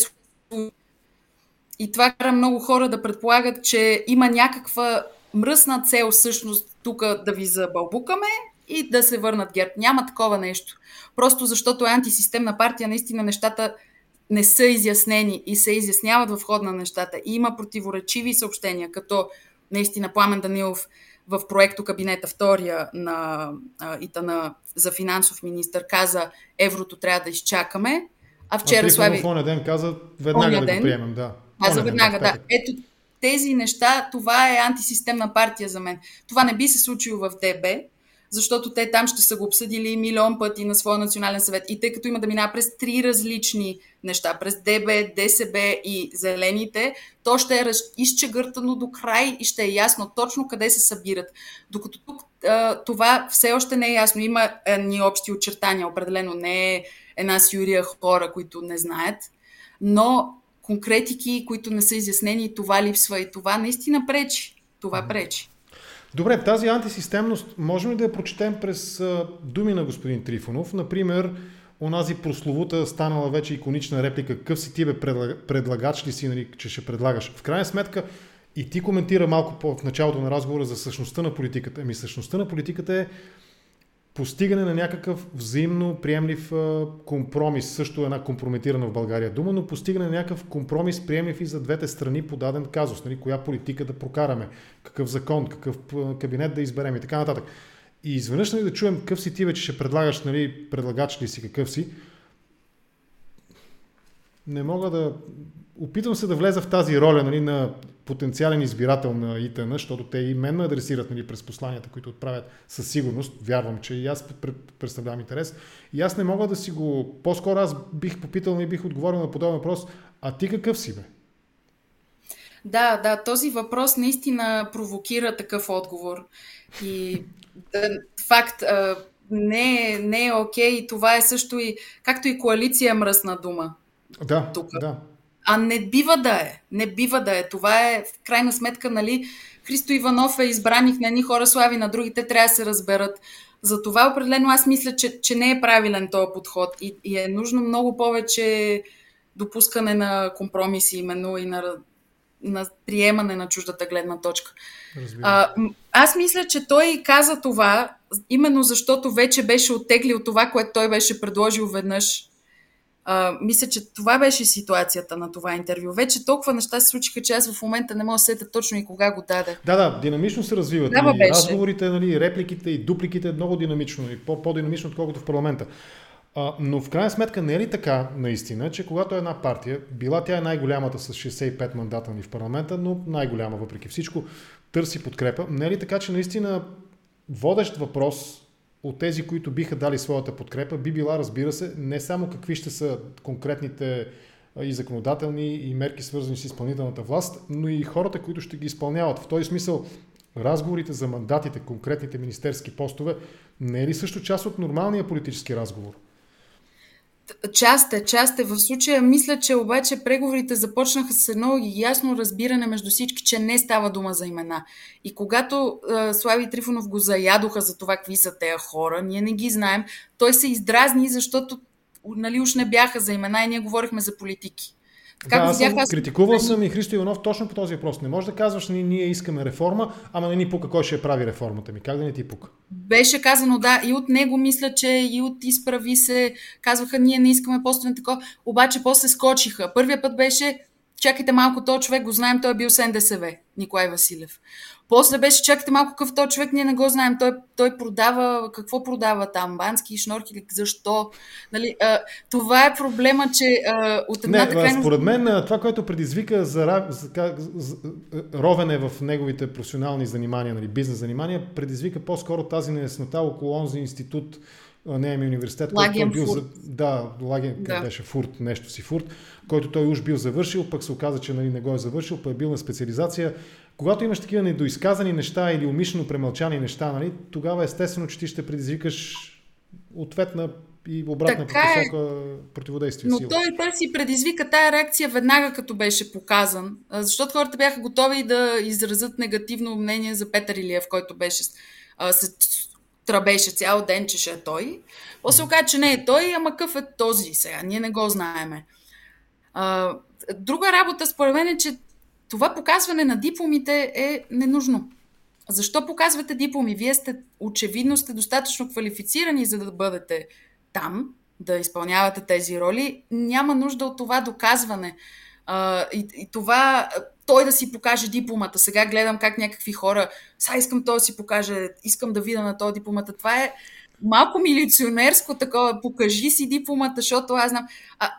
и това кара много хора да предполагат, че има някаква мръсна цел всъщност тук да ви забълбукаме и да се върнат ГЕРБ. Няма такова нещо. Просто защото е антисистемна партия, наистина нещата не са изяснени и се изясняват в ход на нещата. И има противоречиви съобщения, като наистина Пламен Данилов в проекто кабинета втория на ИТАНА за финансов министр каза еврото трябва да изчакаме, а вчера а Слави... В ден каза веднага да го приемем, да. Каза веднага, да. Ето тези неща, това е антисистемна партия за мен. Това не би се случило в ДБ, защото те там ще са го обсъдили милион пъти на своя национален съвет. И тъй като има да минава през три различни неща, през ДБ, ДСБ и зелените, то ще е изчегъртано до край и ще е ясно точно къде се събират. Докато тук това все още не е ясно. Има ни общи очертания, определено не е една сюрия хора, които не знаят, но конкретики, които не са изяснени, това липсва и това наистина пречи. Това пречи. Добре, тази антисистемност можем ли да я прочетем през думи на господин Трифонов? Например, онази прословута станала вече иконична реплика какъв си ти бе предлагач ли си, нали, че ще предлагаш. В крайна сметка и ти коментира малко по, в началото на разговора за същността на политиката. Ами същността на политиката е постигане на някакъв взаимно приемлив компромис, също една компрометирана в България дума, но постигане на някакъв компромис приемлив и за двете страни по даден казус, нали, коя политика да прокараме, какъв закон, какъв кабинет да изберем и така нататък. И изведнъж нали, да чуем какъв си ти вече ще предлагаш, нали, предлагач ли си, какъв си, не мога да... Опитвам се да влеза в тази роля нали, на потенциален избирател на ИТН, защото те и мен ме адресират нали, през посланията, които отправят със сигурност. Вярвам, че и аз представлявам интерес. И аз не мога да си го... По-скоро аз бих попитал и бих отговорил на подобен въпрос. А ти какъв си бе? Да, да, този въпрос наистина провокира такъв отговор. И да, факт, не, е, не е окей. Okay. Това е също и, както и коалиция мръсна дума. Да, тук. да. А не бива да е. Не бива да е. Това е в крайна сметка, нали, Христо Иванов е избраник на едни хора слави, на другите трябва да се разберат. За това определено аз мисля, че, че не е правилен този подход и, и е нужно много повече допускане на компромиси именно и на, на приемане на чуждата гледна точка. А, аз мисля, че той каза това именно защото вече беше оттеглил това, което той беше предложил веднъж а, мисля, че това беше ситуацията на това интервю. Вече толкова неща се случиха, че аз в момента не мога да сета точно и кога го даде. Да, да, динамично се развиват. Да, и беше. разговорите, нали, репликите и дупликите много динамично и по-динамично, отколкото в парламента. А, но в крайна сметка не е ли така наистина, че когато една партия, била тя е най-голямата с 65 мандата ни в парламента, но най-голяма въпреки всичко, търси подкрепа, не е ли така, че наистина водещ въпрос от тези, които биха дали своята подкрепа, би била, разбира се, не само какви ще са конкретните и законодателни и мерки свързани с изпълнителната власт, но и хората, които ще ги изпълняват. В този смисъл, разговорите за мандатите, конкретните министерски постове, не е ли също част от нормалния политически разговор? Част е, част е. В случая мисля, че обаче преговорите започнаха с едно ясно разбиране между всички, че не става дума за имена. И когато е, Слави Трифонов го заядоха за това какви са тези хора, ние не ги знаем, той се издразни, защото нали, уж не бяха за имена и ние говорихме за политики. Така да, аз съм, аз... критикувал съм и Христо Иванов точно по този въпрос. Не може да казваш, ние, ние искаме реформа, ама не ни пука кой ще прави реформата ми. Как да не ти пука? Беше казано, да, и от него мисля, че и от изправи се казваха, ние не искаме постове такова, обаче после скочиха. Първият път беше, чакайте малко, този човек го знаем, той е бил с НДСВ, Николай Василев. После беше, чакайте малко какъв този човек, ние не го знаем. Той, той продава, какво продава там? Бански шнорки, защо? Нали, а, това е проблема, че а, от едната не, крайност... Според мен това, което предизвика за, за, за, за ровене в неговите професионални занимания, нали, бизнес занимания, предизвика по-скоро тази неяснота около онзи институт, не е университет, Лаген който бил Фурт. за... Да, Лаген Да. беше Фурт, нещо си Фурт, който той уж бил завършил, пък се оказа, че нали, не го е завършил, пък е бил на специализация. Когато имаш такива недоизказани неща или умишлено премълчани неща, нали, тогава естествено, че ти ще предизвикаш ответна и обратна Така е. противодействие Но сила. той, той си предизвика тая реакция веднага, като беше показан, защото хората бяха готови да изразят негативно мнение за Петър Илиев, който беше тръбеше цял ден, че ще е той. После оказа, че не е той, ама какъв е този сега? Ние не го знаеме. А, друга работа, според мен, е, че това показване на дипломите е ненужно. Защо показвате дипломи? Вие сте, очевидно сте достатъчно квалифицирани, за да бъдете там, да изпълнявате тези роли. Няма нужда от това доказване. А, и, и това, той да си покаже дипломата. Сега гледам как някакви хора, сега искам той да си покаже, искам да видя на този дипломата. Това е малко милиционерско такова, покажи си дипломата, защото аз знам. А,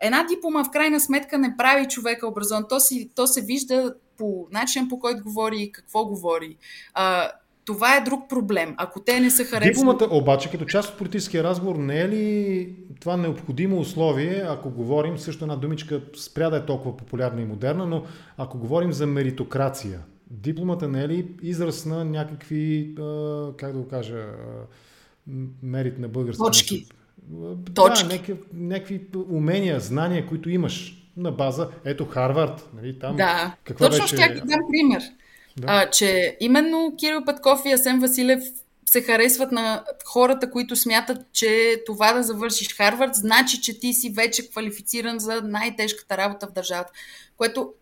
една диплома в крайна сметка не прави човека образован. То, си, то се вижда по начин по който говори и какво говори. А, това е друг проблем. Ако те не са харесали... Дипломата обаче, като част от политическия разговор, не е ли това необходимо условие, ако говорим, също една думичка спря да е толкова популярна и модерна, но ако говорим за меритокрация, дипломата не е ли израз на някакви, как да го кажа, мерит на български? Точки. Да, Точки. някакви, някакви умения, знания, които имаш на база, ето Харвард, нали, там Да, каква точно беше... ще дам пример. Да. А, че именно Кирил Петков и Асен Василев се харесват на хората, които смятат, че това да завършиш Харвард значи, че ти си вече квалифициран за най-тежката работа в държавата. Което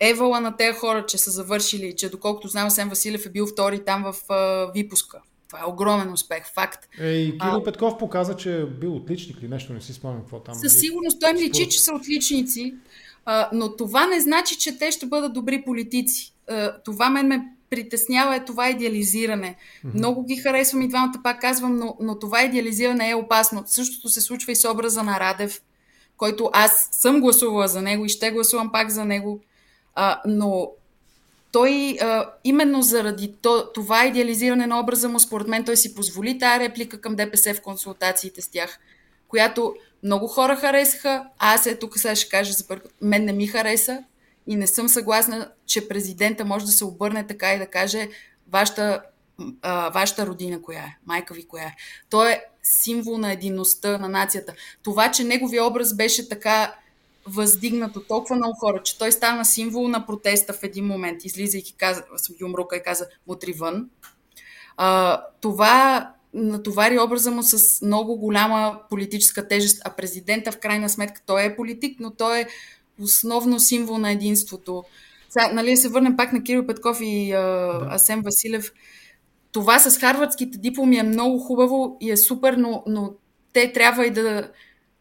евала на тези хора, че са завършили, че доколкото знам, Асен Василев е бил втори там в а, випуска. Това е огромен успех, факт. Ей, Кирил А- Петков показа, че е бил отличник или нещо, не си спомням какво там. Със сигурност той ми личи, че са отличници, а, но това не значи, че те ще бъдат добри политици. А, това мен ме притеснява е това идеализиране. Много ги харесвам и двамата, пак казвам, но, но това идеализиране е опасно. Същото се случва и с образа на Радев, който аз съм гласувала за него и ще гласувам пак за него, а, но той а, именно заради то, това идеализиране на образа му, според мен, той си позволи тая реплика към ДПС в консултациите с тях, която много хора харесаха, а аз е тук сега ще кажа за първи път, мен не ми хареса и не съм съгласна, че президента може да се обърне така и да каже вашата, а, вашата родина коя е, майка ви коя е. Той е символ на единността на нацията. Това, че неговия образ беше така въздигнат от толкова много хора, че той стана символ на протеста в един момент, излизайки каза, юмрука и каза мутри вън. А, това натовари образа му с много голяма политическа тежест, а президента в крайна сметка той е политик, но той е основно символ на единството. Сега, нали, се върнем пак на Кирил Петков и а, Да. Асен Василев. Това с харвардските дипломи е много хубаво и е супер, но, но те трябва и да,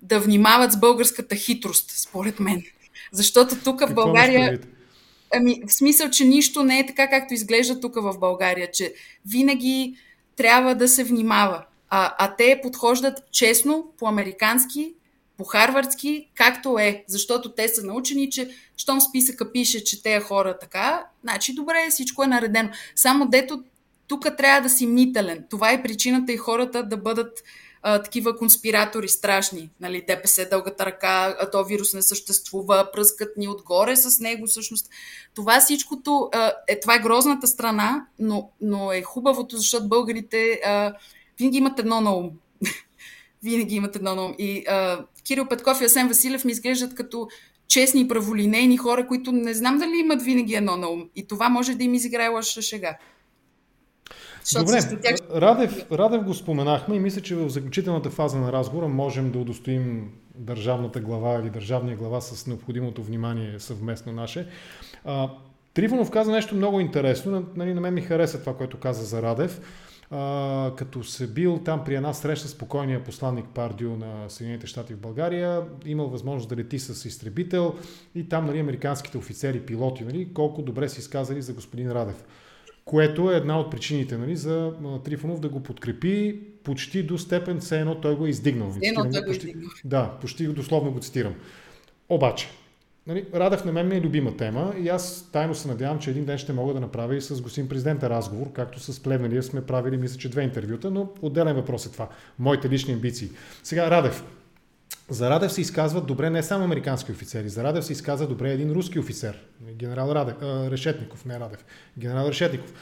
да внимават с българската хитрост, според мен. Защото тук в България? Ами, в смисъл, че нищо не е така, както изглежда тук в България, че винаги трябва да се внимава. А, а те подхождат честно, по-американски, по-харвардски, както е. Защото те са научени, че щом списъка пише, че те хора така, значи добре, всичко е наредено. Само дето тук трябва да си мнителен. Това е причината и хората да бъдат а, такива конспиратори страшни. Нали, ДПС, дългата ръка, а то вирус не съществува, пръскат ни отгоре с него всъщност. Това всичкото, а, е, това е грозната страна, но, но е хубавото, защото българите а, винаги имат едно на ум. винаги имат едно на ум. И а, Кирил Петков и Асен Василев ми изглеждат като честни и праволинейни хора, които не знам дали имат винаги едно на ум. И това може да им изиграе лоша шега. Добре, тях Радев, Радев го споменахме и мисля, че в заключителната фаза на разговора можем да удостоим държавната глава или държавния глава с необходимото внимание съвместно наше. А, Трифонов каза нещо много интересно. Нали, на мен ми хареса това, което каза за Радев. А, като се бил там при една среща с покойния посланник Пардио на Съединените щати в България, имал възможност да лети с изтребител и там нали, американските офицери, пилоти, нали, колко добре си изказали за господин Радев което е една от причините нали, за Трифонов да го подкрепи почти до степен, все едно той го е издигнал. Все едно той го е почти, издигнал. Да, почти дословно го цитирам. Обаче, нали, Радев на мен ми е любима тема и аз тайно се надявам, че един ден ще мога да направя и с господин президента разговор, както с Плевнелиев сме правили, мисля, че две интервюта, но отделен въпрос е това. Моите лични амбиции. Сега, Радев. За Радев се изказват добре не само американски офицери, за Радев се изказва добре един руски офицер, генерал Радев, а, Решетников, не Радев, генерал Решетников.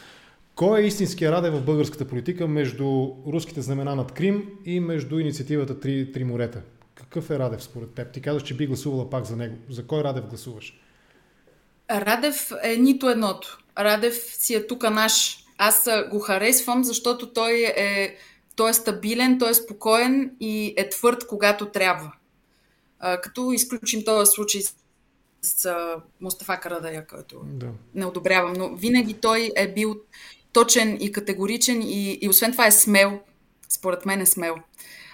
Кой е истинския Радев в българската политика между руските знамена над Крим и между инициативата Три, Три морета? Какъв е Радев според теб? Ти казваш, че би гласувала пак за него. За кой Радев гласуваш? Радев е нито едното. Радев си е тук наш. Аз го харесвам, защото той е, той е стабилен, той е спокоен и е твърд, когато трябва. А, като изключим този случай с Мустафа Карадая, който да. не одобрявам, но винаги той е бил точен и категоричен и, и освен това е смел. Според мен е смел.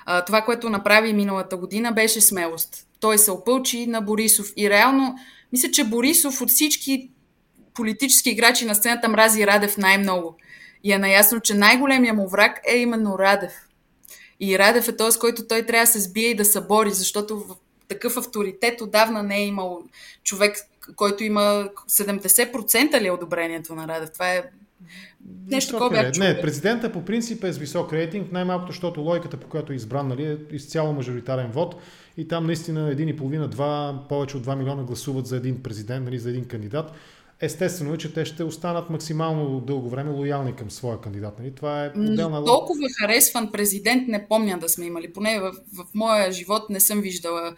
А, това, което направи миналата година, беше смелост. Той се опълчи на Борисов и реално, мисля, че Борисов от всички политически играчи на сцената мрази Радев най-много. И е наясно, че най-големия му враг е именно Радев. И Радев е този, с който той трябва да се сбие и да се бори, защото в такъв авторитет отдавна не е имал човек, който има 70% ли е одобрението на Радев. Това е Нещо такова бях Не, президента по принцип е с висок рейтинг, най-малкото, защото логиката, по която е избран, нали, е изцяло мажоритарен вод и там наистина един и половина, два, повече от 2 милиона гласуват за един президент, нали, за един кандидат естествено е, че те ще останат максимално дълго време лоялни към своя кандидат. Нали? Това е отделна... Толкова харесван президент не помня да сме имали. Поне в, в моя живот не съм виждала.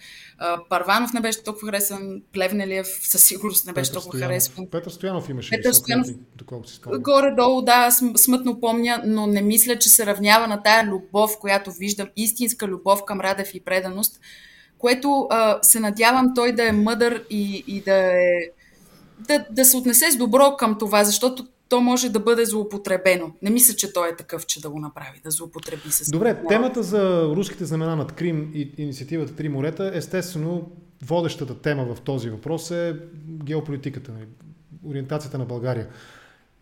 Парванов не беше толкова харесван, Плевнелиев със сигурност не беше Петър толкова Стоянов. харесван. Петър Стоянов имаше Петър Стоянов, доколко си спомням. Горе-долу, да, смътно помня, но не мисля, че се равнява на тая любов, която виждам, истинска любов към Радев и преданост, което а, се надявам той да е мъдър и, и да е да, да се отнесе с добро към това, защото то може да бъде злоупотребено. Не мисля, че той е такъв, че да го направи, да злоупотреби с Добре, това. темата за руските знамена над Крим и инициативата Три морета, естествено, водещата тема в този въпрос е геополитиката, нали, ориентацията на България.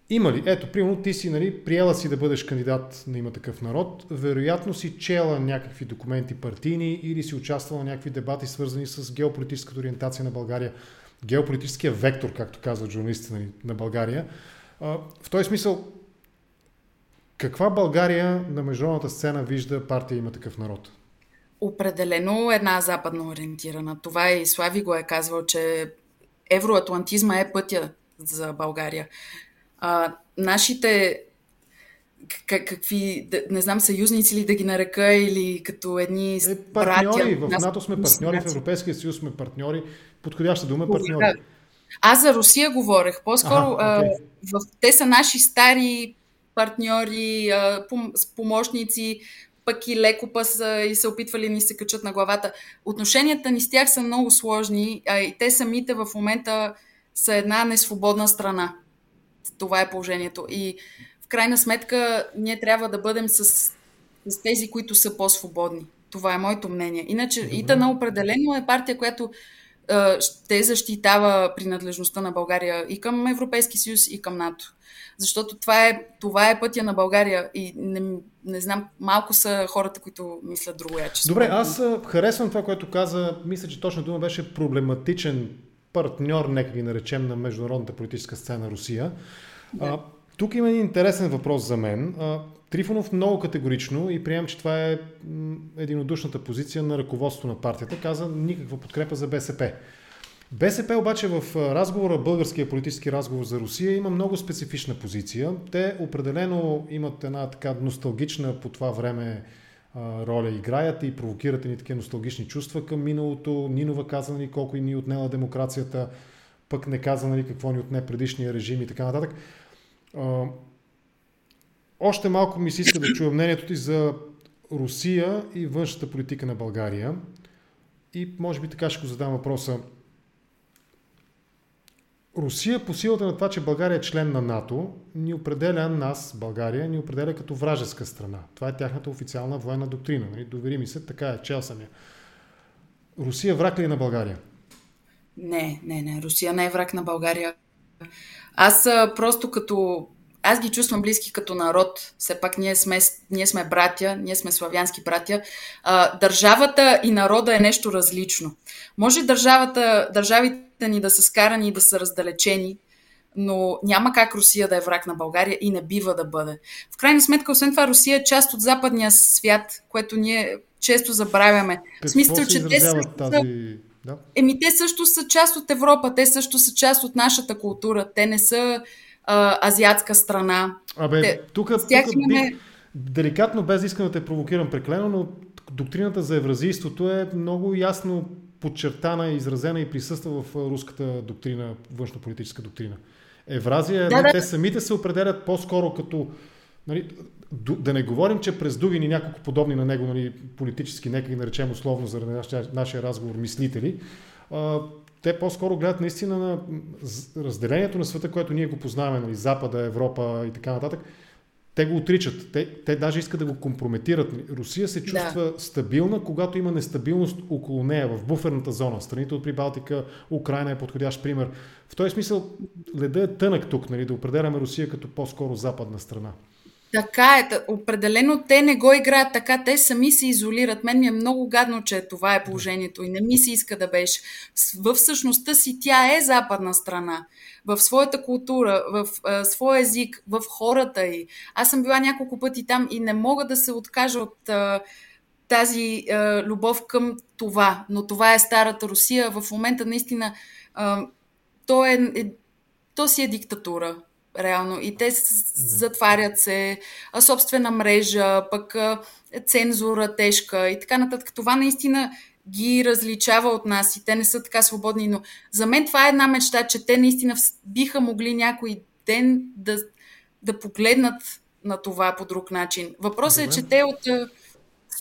Има ли? Ето, примерно, ти си нали, приела си да бъдеш кандидат на има такъв народ, вероятно си чела някакви документи партийни или си участвала в някакви дебати, свързани с геополитическата ориентация на България геополитическия вектор, както казват журналистите на, на България. В този смисъл, каква България на международната сцена вижда партия има такъв народ? Определено една западно ориентирана. Това и Слави го е казвал, че евроатлантизма е пътя за България. А, нашите как, какви, не знам, съюзници ли да ги нарека или като едни е, партньори. Братя, в НАТО сме партньори, в Европейския съюз сме партньори. Подходяща дума е партньори. Аз за Русия говорех. По-скоро ага, okay. в, те са наши стари партньори, пом, помощници, пък и леко па са и се опитвали ни се качат на главата. Отношенията ни с тях са много сложни а и те самите в момента са една несвободна страна. Това е положението. И в крайна сметка ние трябва да бъдем с, с тези, които са по-свободни. Това е моето мнение. Иначе Добре. Итана определено е партия, която ще защитава принадлежността на България и към Европейски съюз, и към НАТО. Защото това е, това е пътя на България и не, не знам, малко са хората, които мислят друго яче. Добре, аз харесвам това, което каза. Мисля, че точно дума беше проблематичен партньор, нека ги наречем, на международната политическа сцена Русия. Да. Тук има един интересен въпрос за мен. Трифонов много категорично и приемам, че това е единодушната позиция на ръководството на партията. Каза никаква подкрепа за БСП. БСП обаче в разговора, българския политически разговор за Русия има много специфична позиция. Те определено имат една така носталгична по това време роля играят и провокират ни такива носталгични чувства към миналото. Нинова каза нали, колко и ни отнела демокрацията, пък не каза нали, какво ни отне предишния режим и така нататък. Още малко ми се иска да чуя мнението ти за Русия и външната политика на България. И може би така ще го задам въпроса. Русия по силата на това, че България е член на НАТО, ни определя нас, България, ни определя като вражеска страна. Това е тяхната официална военна доктрина. Нали? Довери ми се, така е, чел съм я. Русия враг ли е на България? Не, не, не. Русия не е враг на България. Аз просто като аз ги чувствам близки като народ. Все пак ние сме, ние сме братя, ние сме славянски братя. А, държавата и народа е нещо различно. Може държавата, държавите ни да са скарани и да са раздалечени, но няма как Русия да е враг на България и не бива да бъде. В крайна сметка, освен това, Русия е част от западния свят, което ние често забравяме. Какво в смисъл, че те са... Тази... Да. Еми, те също са част от Европа, те също са част от нашата култура, те не са а, азиатска страна. Абе, те, тук, тук имаме... бих, деликатно, без да искам да те провокирам преклено, но доктрината за евразийството е много ясно подчертана, изразена и присъства в руската доктрина, външно-политическа доктрина. Евразия, да, да. те самите се определят по-скоро като Нали, да не говорим, че през Дугин и няколко подобни на него нали, политически, нека ги наречем условно заради нашия, нашия разговор, мислители, а, те по-скоро гледат наистина на разделението на света, което ние го познаваме, нали, Запада, Европа и така нататък. Те го отричат. Те, те даже искат да го компрометират. Русия се чувства да. стабилна, когато има нестабилност около нея, в буферната зона. Страните от Прибалтика, Украина е подходящ пример. В този смисъл леда е тънък тук, нали, да определяме Русия като по-скоро западна страна. Така е. Определено те не го играят така. Те сами се изолират. Мен ми е много гадно, че това е положението и не ми се иска да беше. В същността си тя е западна страна. В своята култура, в а, своя език, в хората й. Аз съм била няколко пъти там и не мога да се откажа от а, тази а, любов към това. Но това е старата Русия. В момента наистина а, то, е, е, то си е диктатура реално. И те затварят се, собствена мрежа, пък цензура тежка и така нататък. Това наистина ги различава от нас и те не са така свободни, но за мен това е една мечта, че те наистина биха могли някой ден да, да погледнат на това по друг начин. Въпросът е, че те от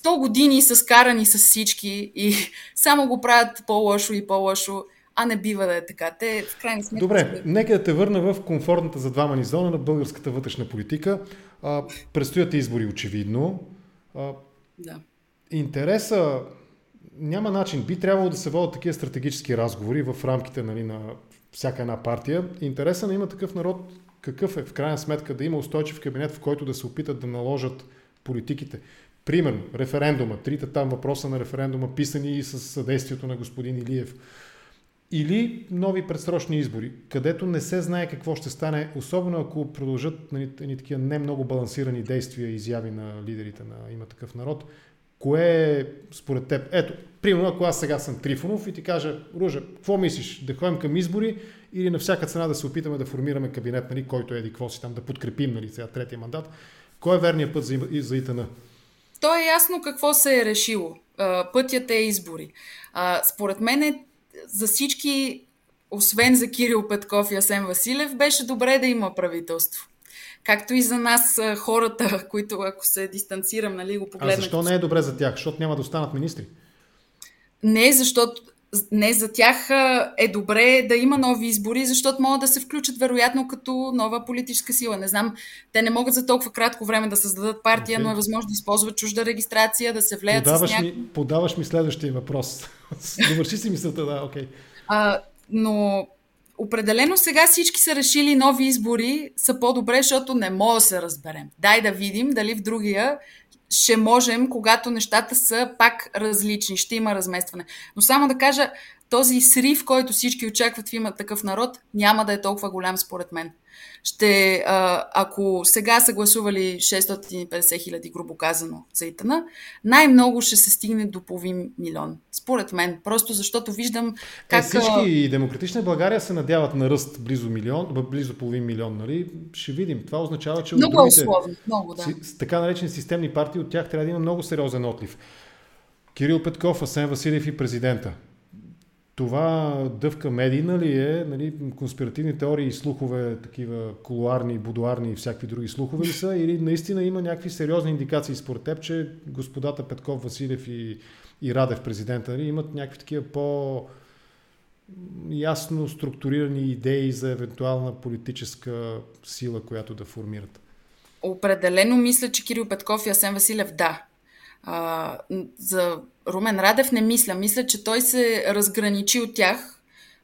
100 години са скарани с всички и само го правят по-лошо и по-лошо а не бива да е така. Те в крайна сметка... Добре, нека да те върна в комфортната за двама ни зона на българската вътрешна политика. А, предстоят избори, очевидно. А, да. Интереса няма начин. Би трябвало да се водят такива стратегически разговори в рамките нали, на всяка една партия. Интереса на има такъв народ какъв е в крайна сметка да има устойчив кабинет, в който да се опитат да наложат политиките. Примерно, референдума, трите там въпроса на референдума, писани и с съдействието на господин Илиев. Или нови предсрочни избори, където не се знае какво ще стане, особено ако продължат нали, такива не много балансирани действия и изяви на лидерите на има такъв народ. Кое е според теб? Ето, примерно ако аз сега съм Трифонов и ти кажа, Ружа, какво мислиш? Да ходим към избори или на всяка цена да се опитаме да формираме кабинет, нали, който е какво си там, да подкрепим нали, сега третия мандат. Кой е верният път за, за ИТН? То е ясно какво се е решило. Пътят е избори. Според мен е за всички, освен за Кирил Петков и Асен Василев, беше добре да има правителство. Както и за нас хората, които ако се дистанцирам, нали, го погледнат. А защо не е добре за тях? Защото няма да останат министри? Не, защото не за тях е добре да има нови избори, защото могат да се включат вероятно като нова политическа сила. Не знам, те не могат за толкова кратко време да създадат партия, okay. но е възможно да използват чужда регистрация, да се влеят подаваш с няко... ми, Подаваш ми следващия въпрос. Довърши си мисълта, да, окей. Okay. А, но определено сега всички са решили нови избори са по-добре, защото не мога да се разберем. Дай да видим дали в другия ще можем, когато нещата са пак различни, ще има разместване. Но само да кажа, този срив, който всички очакват в има такъв народ, няма да е толкова голям според мен ще, а, ако сега са гласували 650 хиляди, грубо казано, за ИТАНА, най-много ще се стигне до половин милион. Според мен. Просто защото виждам как... Е, всички демократична България се надяват на ръст близо милион, близо половин милион, нали? Ще видим. Това означава, че много другите, условно, много, да. С, така наречени системни партии, от тях трябва да има много сериозен отлив. Кирил Петков, Асен Василев и президента това дъвка медийна ли е, нали, конспиративни теории и слухове, такива колуарни, будуарни и всякакви други слухове ли са, или наистина има някакви сериозни индикации според теб, че господата Петков, Василев и, и Радев, президента, нали, имат някакви такива по ясно структурирани идеи за евентуална политическа сила, която да формират? Определено мисля, че Кирил Петков и Асен Василев да. А, за Румен Радев не мисля. Мисля, че той се разграничи от тях.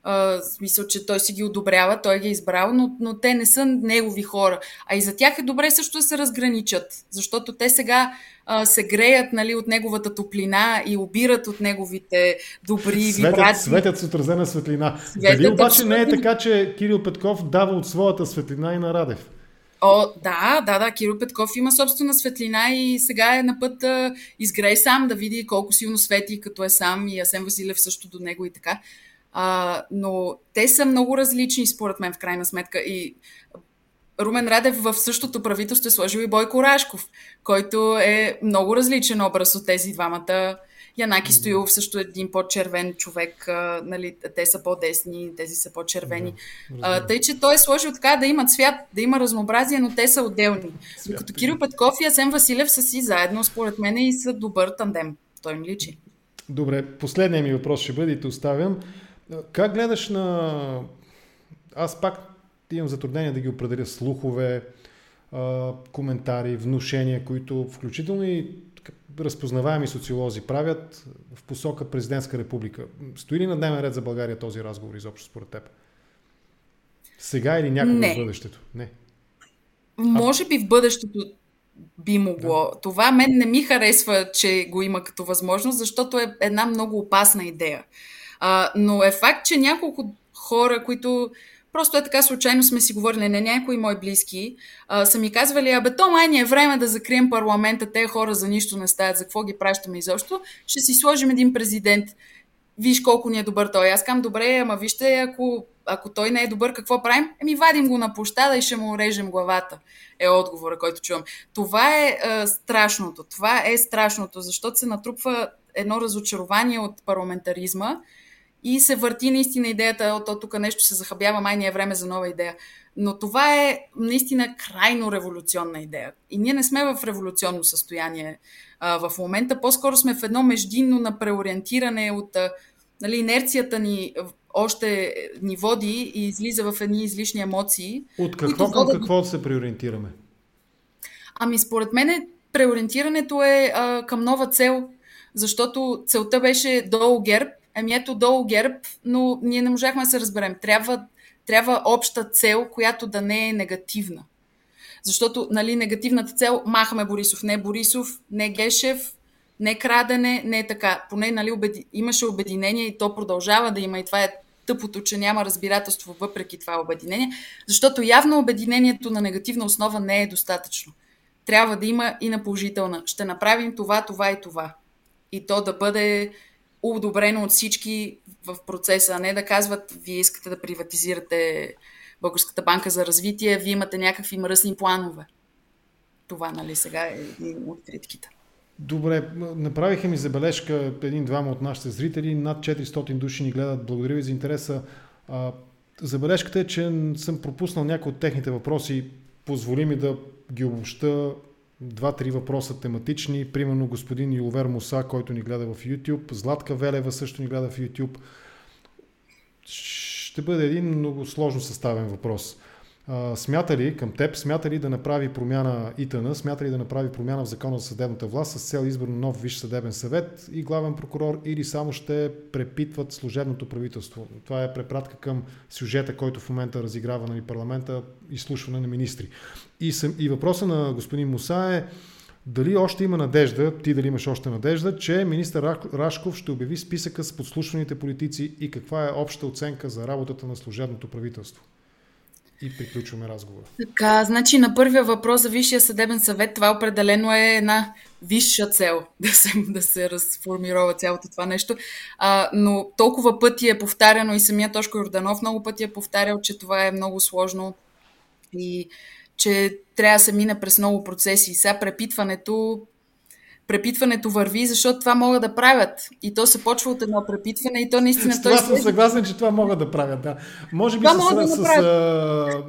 А, мисля, че той си ги одобрява, той ги е избрал, но, но те не са негови хора. А и за тях е добре също да се разграничат, защото те сега а, се греят нали, от неговата топлина и обират от неговите добри светят, вибрации. Светят с отразена светлина. Светят Дали обаче не е така, че Кирил Петков дава от своята светлина и на Радев? О, да, да, да, Кирил Петков има собствена светлина и сега е на път да изгрее сам, да види колко силно свети, като е сам и Асен Василев също до него и така. А, но те са много различни, според мен, в крайна сметка. И Румен Радев в същото правителство е сложил и Бойко Рашков, който е много различен образ от тези двамата. Янаки Стоилов също е един по-червен човек, а, нали, те са по-десни, тези са по-червени. Да, тъй, че той е сложил така да има цвят, да има разнообразие, но те са отделни. Докато Кирил Петков и Асен Василев са си заедно, според мен, и са добър тандем. Той ми личи. Добре, последният ми въпрос ще бъде и те оставям. Как гледаш на... Аз пак имам затруднение да ги определя слухове, коментари, внушения, които включително и разпознаваеми социолози правят в посока президентска република. Стои ли на дневен ред за България този разговор изобщо според теб? Сега или някога в бъдещето? Не. Може би в бъдещето би могло. Да. Това мен не ми харесва, че го има като възможност, защото е една много опасна идея. А, но е факт, че няколко хора, които просто е така случайно сме си говорили, не някои мои близки, а, са ми казвали, абе то май ни е време да закрием парламента, те хора за нищо не стават, за какво ги пращаме изобщо, ще си сложим един президент. Виж колко ни е добър той. Аз кам добре, ама вижте, ако, ако той не е добър, какво правим? Еми, вадим го на площада и ще му режем главата. Е отговора, който чувам. Това е, е страшното. Това е страшното, защото се натрупва едно разочарование от парламентаризма, и се върти наистина идеята, от тук нещо се захабява, май не е време за нова идея. Но това е наистина крайно революционна идея. И ние не сме в революционно състояние а, в момента. По-скоро сме в едно междинно на преориентиране от а, нали, инерцията ни още ни води и излиза в едни излишни емоции. От какво към водят... какво се преориентираме? Ами според мен преориентирането е а, към нова цел, защото целта беше долу герб Ами ето долу ГЕРБ, но ние не можахме да се разберем. Трябва, трябва обща цел, която да не е негативна. Защото нали, негативната цел махаме Борисов. Не Борисов, не Гешев, не крадене, не е така. Поне нали, обеди... имаше обединение и то продължава да има и това е тъпото, че няма разбирателство въпреки това обединение, защото явно обединението на негативна основа не е достатъчно. Трябва да има и на положителна. Ще направим това, това и това. И то да бъде одобрено от всички в процеса, а не да казват, вие искате да приватизирате Българската банка за развитие, вие имате някакви мръсни планове. Това, нали, сега е един от критиките. Добре, направиха ми забележка един-двама от нашите зрители. Над 400 души ни гледат. Благодаря ви за интереса. забележката е, че съм пропуснал някои от техните въпроси. Позволи ми да ги обобща два-три въпроса тематични. Примерно господин Юлвер Муса, който ни гледа в YouTube. Златка Велева също ни гледа в YouTube. Ще бъде един много сложно съставен въпрос. А, смята ли към теб, смята ли да направи промяна ИТН, смята ли да направи промяна в закона за съдебната власт с цел избор на нов висш съдебен съвет и главен прокурор или само ще препитват служебното правителство? Това е препратка към сюжета, който в момента разиграва на парламента, изслушване на министри. И, съм, и въпроса на господин Муса е дали още има надежда, ти дали имаш още надежда, че министър Рашков ще обяви списъка с подслушваните политици и каква е обща оценка за работата на служебното правителство? И приключваме разговора. Така, значи на първия въпрос за Висшия съдебен съвет, това определено е една висша цел да се, да се разформирова цялото това нещо. А, но толкова пъти е повтаряно и самия Тошко Йорданов много пъти е повтарял, че това е много сложно и че трябва да се мине през много процеси. Сега препитването препитването върви, защото това могат да правят. И то се почва от едно препитване и то наистина... С това той съм съгласен, че това могат да правят, да. Може би това с, да с, с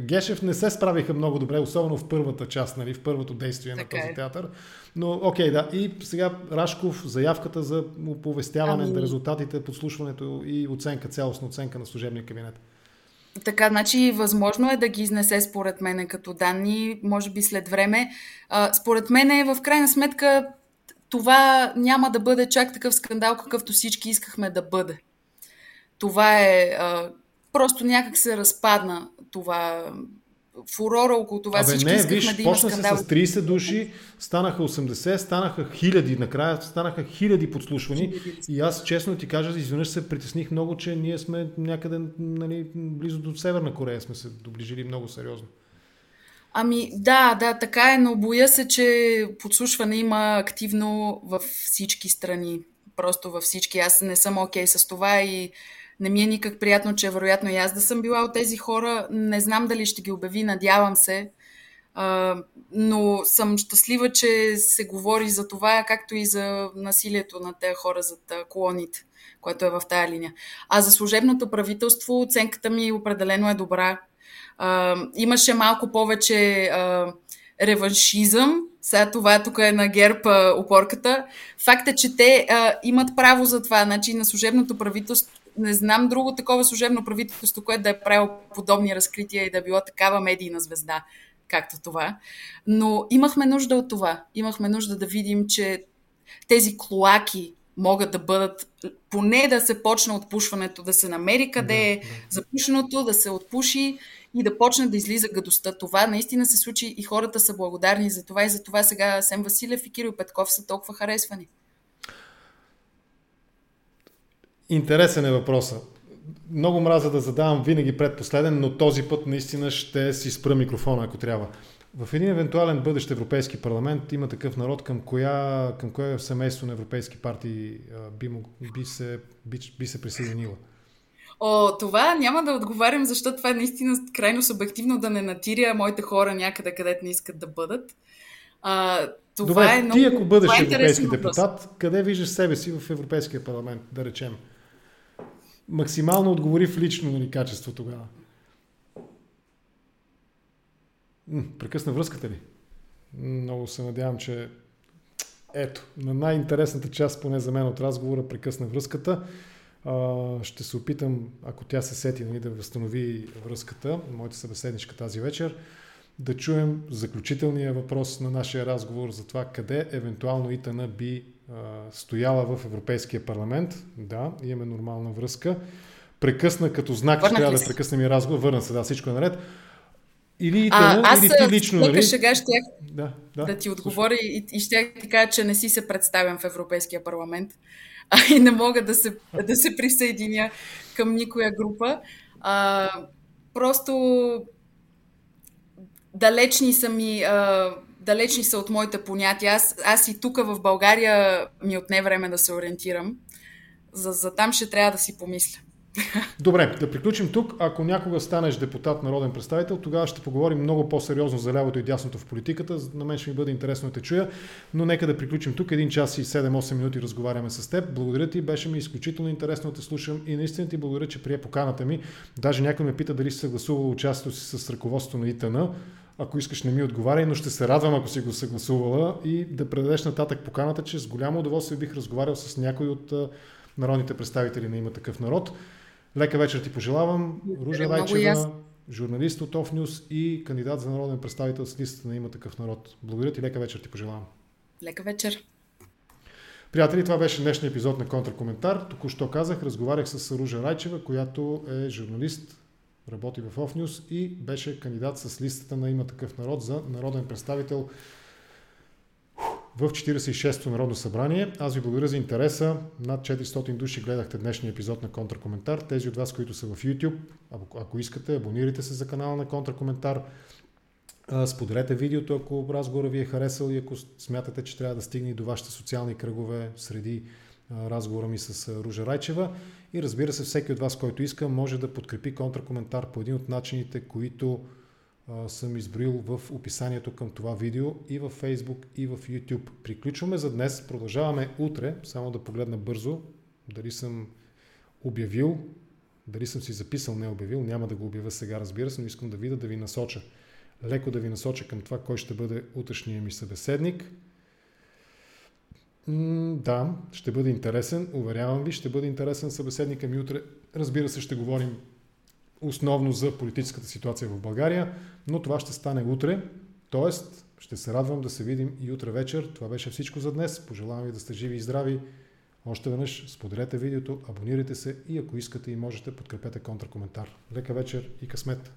Гешев не се справиха много добре, особено в първата част, нали, в първото действие така на този е. театър. Но окей, да. И сега Рашков, заявката за оповестяване ами... на резултатите, подслушването и оценка, цялостна оценка на служебния кабинет. Така, значи, възможно е да ги изнесе според мене като данни, може би след време. А, според мен, в крайна сметка, това няма да бъде чак такъв скандал, какъвто всички искахме да бъде. Това е. А, просто някак се разпадна това фурора около това. Абе, Всички не, виж, да почна се с 30 души, станаха 80, станаха хиляди, накрая станаха хиляди подслушвани. И аз честно ти кажа, изведнъж се притесних много, че ние сме някъде нали, близо до Северна Корея, сме се доближили много сериозно. Ами да, да, така е, но боя се, че подслушване има активно във всички страни. Просто във всички. Аз не съм окей okay с това и не ми е никак приятно, че вероятно и аз да съм била от тези хора. Не знам дали ще ги обяви, надявам се. Но съм щастлива, че се говори за това, както и за насилието на тези хора зад колоните, което е в тая линия. А за служебното правителство оценката ми определено е добра. Имаше малко повече реваншизъм. Сега това тук е на ГЕРБ а, опорката. Факт е, че те имат право за това. Значи на служебното правителство не знам друго такова служебно правителство, което да е правило подобни разкрития и да е било такава медийна звезда, както това. Но имахме нужда от това. Имахме нужда да видим, че тези клоаки могат да бъдат, поне да се почне отпушването, да се намери къде е да, запушеното, да се отпуши и да почне да излиза гадостта. Това наистина се случи и хората са благодарни за това и за това сега Сем Василев и Кирил Петков са толкова харесвани. Интересен е въпроса. Много мраза да задавам винаги предпоследен, но този път наистина ще си спра микрофона, ако трябва. В един евентуален бъдещ Европейски парламент има такъв народ, към коя, към кое семейство на европейски партии би, би, се, би, би се присъединила? О, това няма да отговарям, защото това е наистина крайно субективно да не натиря моите хора някъде, където не искат да бъдат. А, това Добре, е много, ти ако бъдеш е европейски депутат, къде виждаш себе си в Европейския парламент, да речем? Максимално отговори в лично нали, качество тогава. Прекъсна връзката ли? Много се надявам, че ето, на най-интересната част, поне за мен от разговора, прекъсна връзката. Ще се опитам, ако тя се сети, нали, да възстанови връзката, моята събеседничка тази вечер, да чуем заключителния въпрос на нашия разговор за това къде евентуално ИТАНА би стояла в Европейския парламент. Да, имаме нормална връзка. Прекъсна като знак, че трябва да прекъснем и разговор. Върна се, да, всичко е наред. Или ИТАНА, а, аз или ти лично, нали? шега щях да, да, да ти отговоря и, и ще ти кажа, че не си се представям в Европейския парламент а и не мога да се, да се присъединя към никоя група. А, просто далечни са ми, а, далечни са от моите понятия. Аз, аз и тук в България ми отне време да се ориентирам. За, за там ще трябва да си помисля. Добре, да приключим тук. Ако някога станеш депутат, народен представител, тогава ще поговорим много по-сериозно за лявото и дясното в политиката. На мен ще ми бъде интересно да те чуя, но нека да приключим тук. Един час и 7-8 минути разговаряме с теб. Благодаря ти, беше ми изключително интересно да те слушам и наистина ти благодаря, че прие поканата ми. Даже някой ме пита дали си съгласувал участието си с ръководството на ИТН. Ако искаш, не ми отговаряй, но ще се радвам, ако си го съгласувала и да предадеш нататък поканата, че с голямо удоволствие бих разговарял с някой от народните представители на има такъв народ. Лека вечер ти пожелавам. Ружа Райчева, журналист от Офнюс и кандидат за народен представител с листата на има такъв народ. Благодаря ти, лека вечер ти пожелавам. Лека вечер. Приятели, това беше днешния епизод на Контракоментар. Току-що казах, разговарях с Ружа Райчева, която е журналист, работи в Офнюс и беше кандидат с листата на има такъв народ за народен представител в 46-то Народно събрание. Аз ви благодаря за интереса. Над 400 души гледахте днешния епизод на Контракоментар. Тези от вас, които са в YouTube, ако искате, абонирайте се за канала на Контракоментар. Споделете видеото, ако разговора ви е харесал и ако смятате, че трябва да стигне до вашите социални кръгове среди разговора ми с Ружа Райчева. И разбира се, всеки от вас, който иска, може да подкрепи контракоментар по един от начините, които съм изброил в описанието към това видео и в Facebook и в YouTube. Приключваме за днес, продължаваме утре, само да погледна бързо дали съм обявил, дали съм си записал, не обявил, няма да го обявя сега, разбира се, но искам да видя да ви насоча. Леко да ви насоча към това, кой ще бъде утрешния ми събеседник. Да, ще бъде интересен, уверявам ви, ще бъде интересен събеседника ми утре. Разбира се, ще говорим основно за политическата ситуация в България, но това ще стане утре. Тоест, ще се радвам да се видим и утре вечер. Това беше всичко за днес. Пожелавам ви да сте живи и здрави. Още веднъж споделете видеото, абонирайте се и ако искате и можете, подкрепете контракоментар. Лека вечер и късмет!